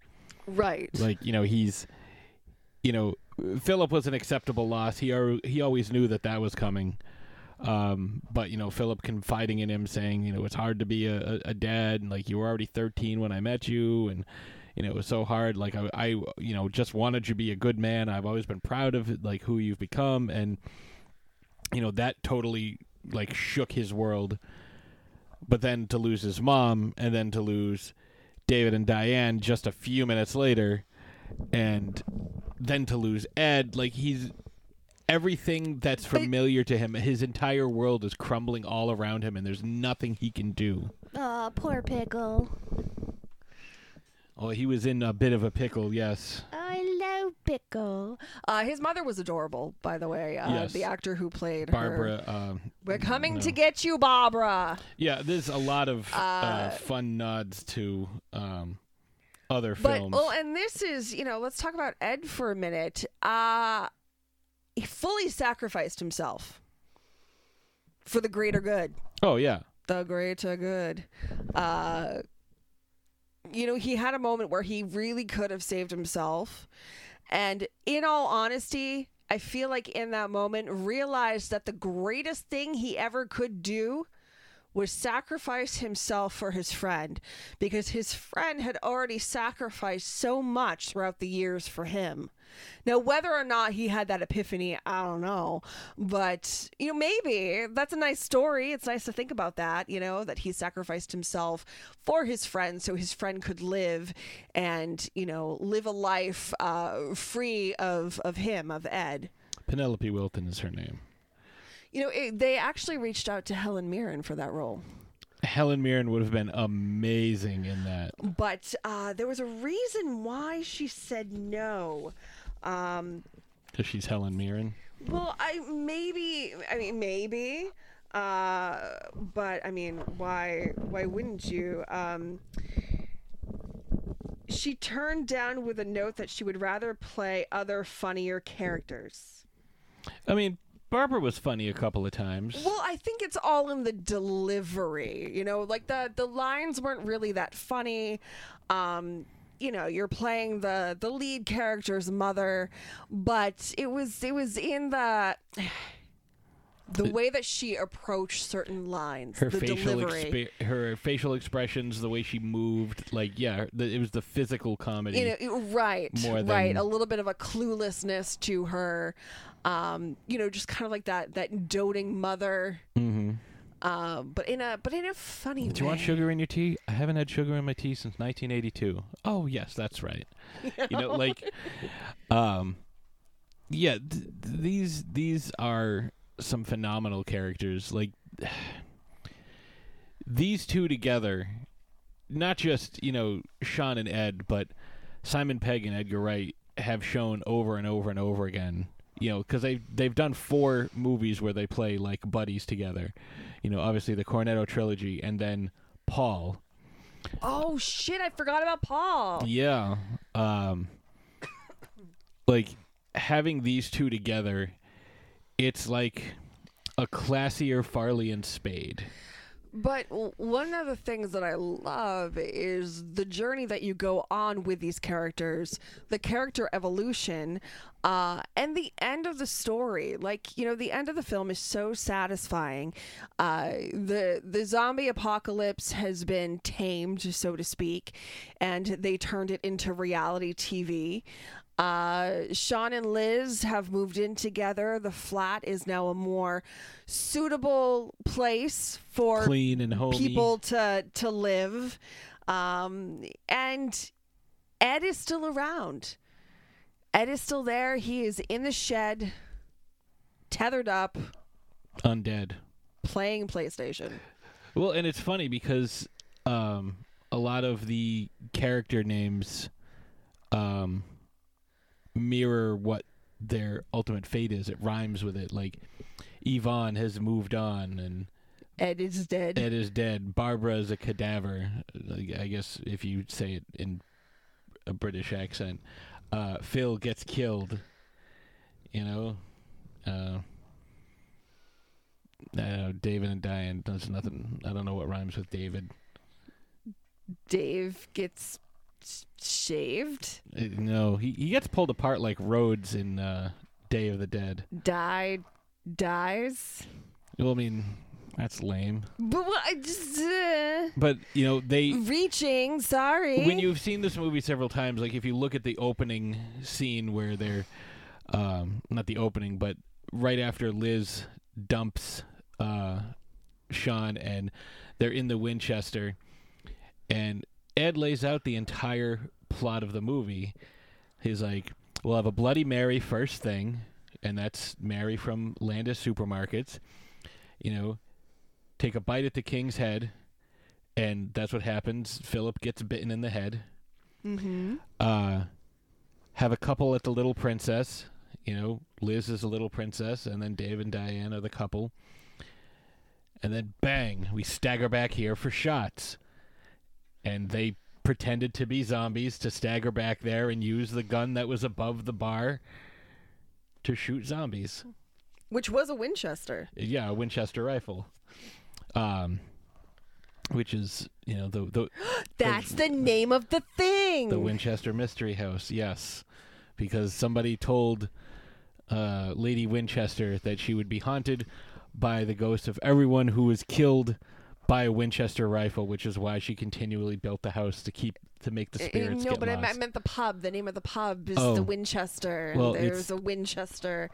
right. Like, you know, he's, you know, Philip was an acceptable loss. He al- he always knew that that was coming. Um, but you know, Philip confiding in him, saying, you know, it's hard to be a, a, a dad, and like you were already 13 when I met you, and you know, it was so hard. Like I, I, you know, just wanted you to be a good man. I've always been proud of like who you've become, and you know, that totally like shook his world. But then to lose his mom, and then to lose David and Diane just a few minutes later, and then to lose Ed, like he's everything that's familiar to him, his entire world is crumbling all around him, and there's nothing he can do. oh poor pickle Oh, he was in a bit of a pickle, yes. I love pickle uh his mother was adorable by the way uh, Yes. the actor who played her Barbara. Um, we're coming no. to get you Barbara Yeah, there's a lot of uh, Uh, fun nods to um, other But films. well, and this is you know, let's talk about Ed for a minute. Uh he fully sacrificed himself for the greater good. oh yeah, The greater good. Uh you know, he had a moment where he really could have saved himself. And in all honesty, I feel like in that moment realized that the greatest thing he ever could do was sacrifice himself for his friend because his friend had already sacrificed so much throughout the years for him. Now, whether or not he had that epiphany, I don't know. But, you know, maybe that's a nice story. It's nice to think about that, you know, that he sacrificed himself for his friend so his friend could live and, you know, live a life uh, free of, of him, of Ed. Penelope Wilton is her name. You know, it, they actually reached out to Helen Mirren for that role. Helen Mirren would have been amazing in that. but uh, there was a reason why she said no. Um, Because she's Helen Mirren. well, I maybe, I mean, maybe, uh, but I mean, why? Why wouldn't you? Um, she turned down with a note that she would rather play other funnier characters. I mean, Barbara was funny a couple of times. Well, I think it's all in the delivery. You know, like the the lines weren't really that funny. Um, you know, you're playing the the lead character's mother, but it was it was in the the way that she approached certain lines, her the facial her facial expressions, the way she moved, like yeah, the, it was the physical comedy. you know, right, more right. A little bit of a cluelessness to her. Um, you know, just kind of like that that doting mother. Mhm. Um, but in a but in a funny way. Do you want sugar in your tea? I haven't had sugar in my tea since 1982. Oh yes, that's right. You know, like, um, yeah, th- these these are some phenomenal characters. Like, these two together, not just you know Shaun and Ed, but Simon Pegg and Edgar Wright have shown over and over and over again. You know, because they they've done four movies where they play like buddies together. You know, obviously the Cornetto trilogy, and then Paul. Oh shit! I forgot about Paul. Yeah. Um like having these two together, it's like a classier Farley and Spade. But one of the things that I love is the journey that you go on with these characters, the character evolution, uh, and the end of the story. Like you know, the end of the film is so satisfying. Uh, the the zombie apocalypse has been tamed, so to speak, and they turned it into reality TV. Uh, Shaun and Liz have moved in together. The flat is now a more suitable place for Clean and homey. people to to live. Um, and Ed is still around. Ed is still there. He is in the shed, tethered up, Undead. playing PlayStation. Well, and it's funny because um, a lot of the character names um, mirror what their ultimate fate is. It rhymes with it. Like Yvonne has moved on, and Ed is dead. Ed is dead. Barbara is a cadaver. Like, I guess if you say it in a British accent, uh, Phil gets killed. You know, uh, know, David and Diane. does nothing. I don't know what rhymes with David. Dave gets shaved, Uh, No, he he gets pulled apart like Rhodes in uh, Day of the Dead. died, dies. Well, I mean, that's lame. But what? I just uh, But you know, they reaching. Sorry. when you've seen this movie several times, like if you look at the opening scene where they're, um, not the opening, but right after Liz dumps uh, Shaun and they're in the Winchester, and Ed lays out the entire plot of the movie. He's like, "We'll have a Bloody Mary first thing, and that's Mary from Landis Supermarkets. You know, take a bite at the king's head." and that's what happens. Philip gets bitten in the head. Mm-hmm. Uh, have a couple at the Little Princess. You know, Liz is a little princess, and then Dave and Diane are the couple. And then bang, we stagger back here for shots. And they pretended to be zombies to stagger back there and use the gun that was above the bar to shoot zombies. Which was a Winchester. Yeah, a Winchester rifle. Um, which is you know the the That's the name of the thing. the Winchester Mystery House. Yes, because somebody told uh, Lady Winchester that she would be haunted by the ghost of everyone who was killed by a Winchester rifle, which is why she continually built the house to keep to make the Uh, spirits no, but I, I meant the pub. The name of the pub is Oh. the Winchester. Well, and it's- there's a Winchester.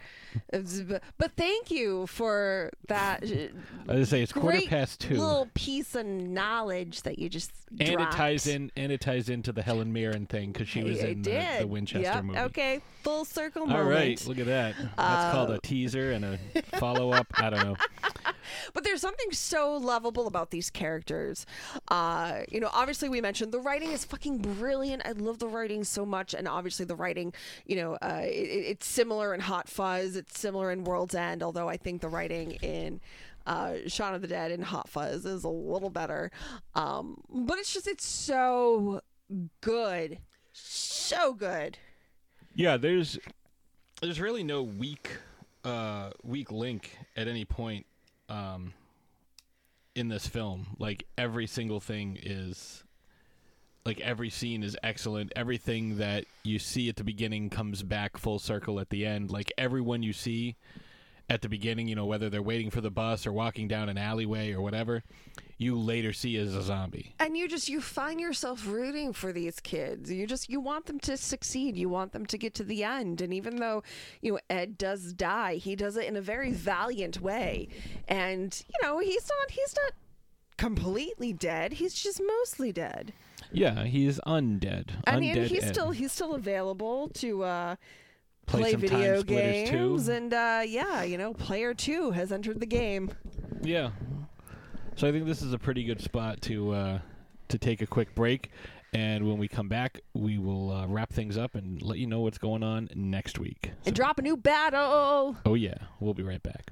But thank you for that. uh, I was say it's quarter past two. Little piece of knowledge that you just and dropped. it ties in and it ties into the Helen Mirren thing because she was I- I in the, the Winchester Yep, movie. Okay, full circle All moment. right, look at that. That's called Uh, a teaser and a follow up. I don't know. But there's something so lovable about these characters. Uh, you know, obviously we mentioned the writing is fucking brilliant. I love the writing so much, and obviously the writing, you know, uh, it, it's similar in Hot Fuzz. It's similar in World's End, although I think the writing in uh, Shaun of the Dead and Hot Fuzz is a little better. Um, but it's just it's so good, so good. Yeah, there's there's really no weak uh weak link at any point um in this film. Like every single thing is like every scene is excellent. Everything that you see at the beginning comes back full circle at the end. Like everyone you see at the beginning, you know, whether they're waiting for the bus or walking down an alleyway or whatever, you later see as a zombie. and you just you find yourself rooting for these kids you just you want them to succeed you want them to get to the end and even though you know ed does die he does it in a very valiant way and you know he's not he's not completely dead he's just mostly dead Yeah, he's undead. i mean Undead he's Ed. still he's still available to uh Play play video games and uh yeah you know player 2 has entered the game Yeah. So I think this is a pretty good spot to uh, to take a quick break, and when we come back, we will uh, wrap things up and let you know what's going on next week. and drop a new battle Oh yeah, we'll be right back.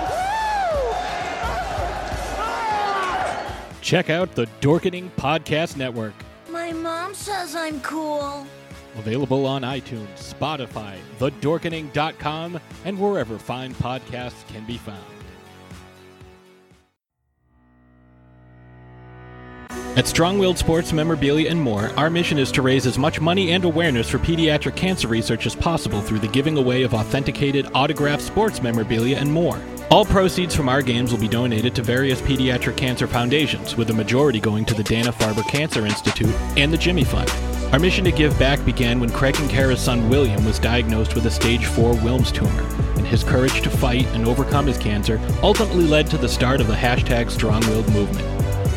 Check out the Dorkening Podcast Network. My mom says I'm cool. Available on iTunes, Spotify, thedorkening.com, and wherever fine podcasts can be found. At Strong Willed Sports Memorabilia and more, our mission is to raise as much money and awareness for pediatric cancer research as possible through the giving away of authenticated, autographed sports memorabilia and more. All proceeds from our games will be donated to various pediatric cancer foundations, with the majority going to the Dana Farber Cancer Institute and the Jimmy Fund. Our mission to give back began when Craig and Kara's son William was diagnosed with a stage 4 Wilms tumor, and his courage to fight and overcome his cancer ultimately led to the start of the hashtag Strong Willed movement.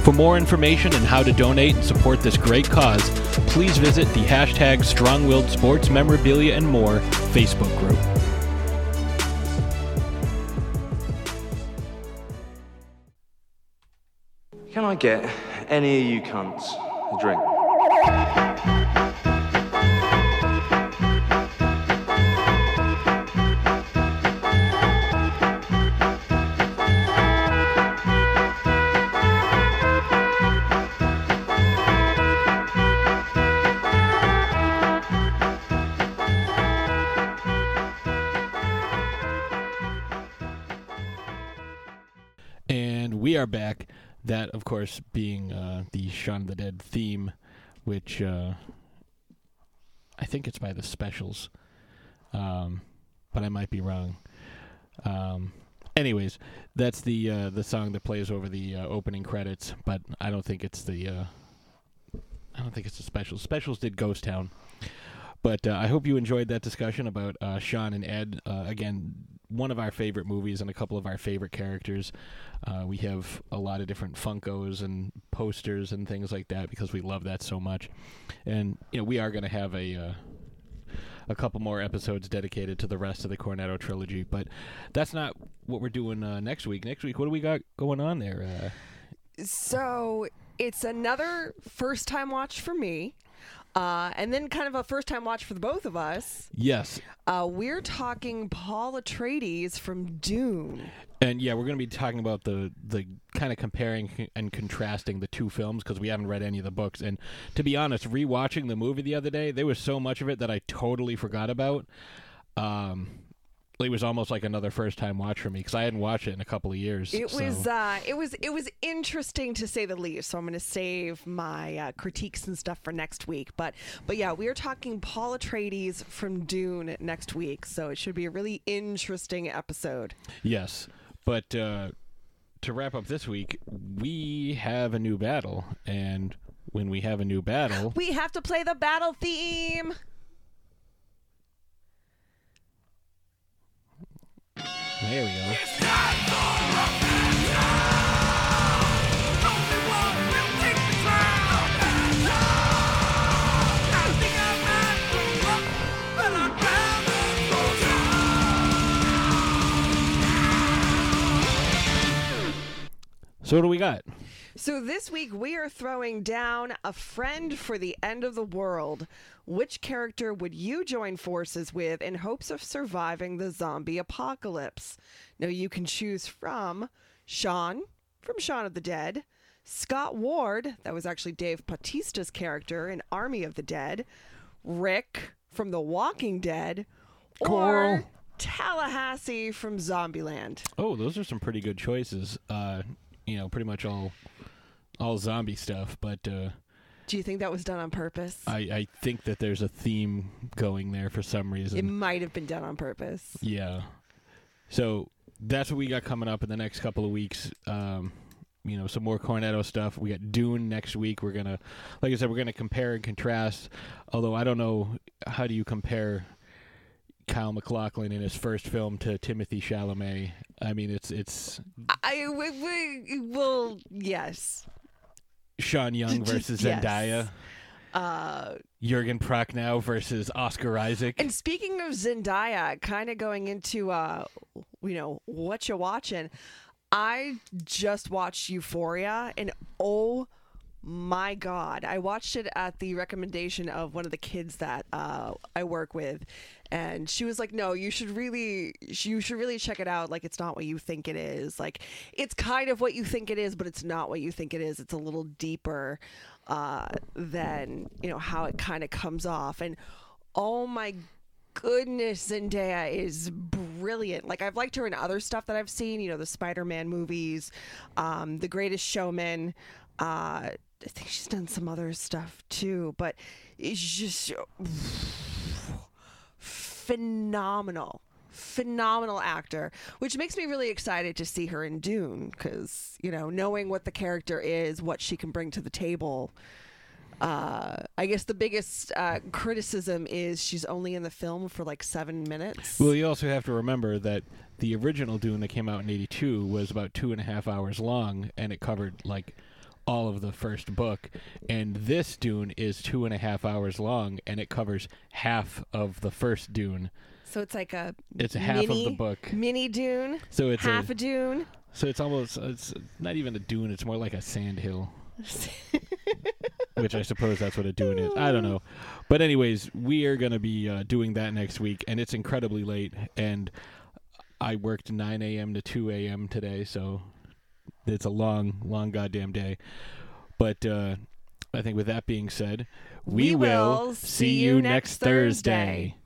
For more information on how to donate and support this great cause, please visit the hashtag Strong Willed Sports Memorabilia and More Facebook group. Can I get any of you cunts a drink? That, of course, being uh, the Shaun of the Dead theme, which uh, I think it's by the Specials, um, but I might be wrong. Um, anyways, that's the uh, the song that plays over the uh, opening credits, but I don't think it's the uh, I don't think it's the Specials. Specials did Ghost Town. But uh, I hope you enjoyed that discussion about Shaun and Ed. Again, one of our favorite movies and a couple of our favorite characters. Uh, we have a lot of different Funkos and posters and things like that because we love that so much. And you know, we are going to have a uh, a couple more episodes dedicated to the rest of the Cornetto trilogy. But that's not what we're doing uh, next week. Next week, what do we got going on there? Uh, So it's another first time watch for me. Uh, and then kind of a first time watch for the both of us. yes. Uh, we're talking Paul Atreides from Dune. And yeah, we're going to be talking about the the kind of comparing and contrasting the two films because we haven't read any of the books. And to be honest, rewatching the movie the other day, there was so much of it that I totally forgot about. Um, it was almost like another first time watch for me because I hadn't watched it in a couple of years. It so- was uh, it was it was interesting to say the least. So I'm going to save my uh, critiques and stuff for next week. But but yeah, we are talking Paul Atreides from Dune next week. So it should be a really interesting episode. Yes, but uh, to wrap up this week, we have a new battle, and when we have a new battle, We have to play the battle theme. There we go. So what do we got? So this week we are throwing down a friend for the end of the world. Which character would you join forces with in hopes of surviving the zombie apocalypse? Now you can choose from Shaun from Shaun of the Dead, Scott Ward, that was actually Dave Bautista's character in Army of the Dead, Rick from The Walking Dead, or Tallahassee from Zombieland. Oh, those are some pretty good choices. Uh, you know, pretty much all all zombie stuff, but uh, Do you think that was done on purpose? I, I think that there's a theme going there for some reason. It might have been done on purpose. Yeah. So that's what we got coming up in the next couple of weeks. Um, you know, some more Cornetto stuff. We got Dune next week. We're gonna, like I said, we're gonna compare and contrast. Although I don't know how do you compare Kyle MacLachlan in his first film to Timothy Chalamet. I mean, it's it's I we, we well yes. Sean Young versus Yes. Zendaya. Uh, Jurgen Prochnow versus Oscar Isaac. and speaking of Zendaya, kind of going into uh, you know what you're watching. I just watched Euphoria, and oh my god, I watched it at the recommendation of one of the kids that uh, I work with, and she was like, "No, you should really, you should really check it out. Like, it's not what you think it is. Like, it's kind of what you think it is, but it's not what you think it is. It's a little deeper uh, than you know how it kind of comes off." And oh my goodness, Zendaya is brilliant. Like I've liked her in other stuff that I've seen, you know, the Spider-Man movies, um, The Greatest Showman. Uh, I think she's done some other stuff too, but it's just phenomenal. Phenomenal actor, which makes me really excited to see her in Dune because, you know, knowing what the character is, what she can bring to the table. Uh, I guess the biggest uh, criticism is she's only in the film for like seven minutes. Well, you also have to remember that the original Dune that came out in '82 was about two and a half hours long, and it covered like all of the first book. And this Dune is two and a half hours long, and it covers half of the first Dune. So it's like a It's a half of the book. mini Dune. So it's half a, a Dune. So it's almost it's not even a dune. It's more like a sand hill. Which I suppose that's what a dune is. I don't know. But anyways, we are going to be uh, doing that next week, and it's incredibly late. And I worked 9 a.m. to 2 a.m. today, so it's a long, long goddamn day. But uh, I think with that being said, we, We will will see you next Thursday.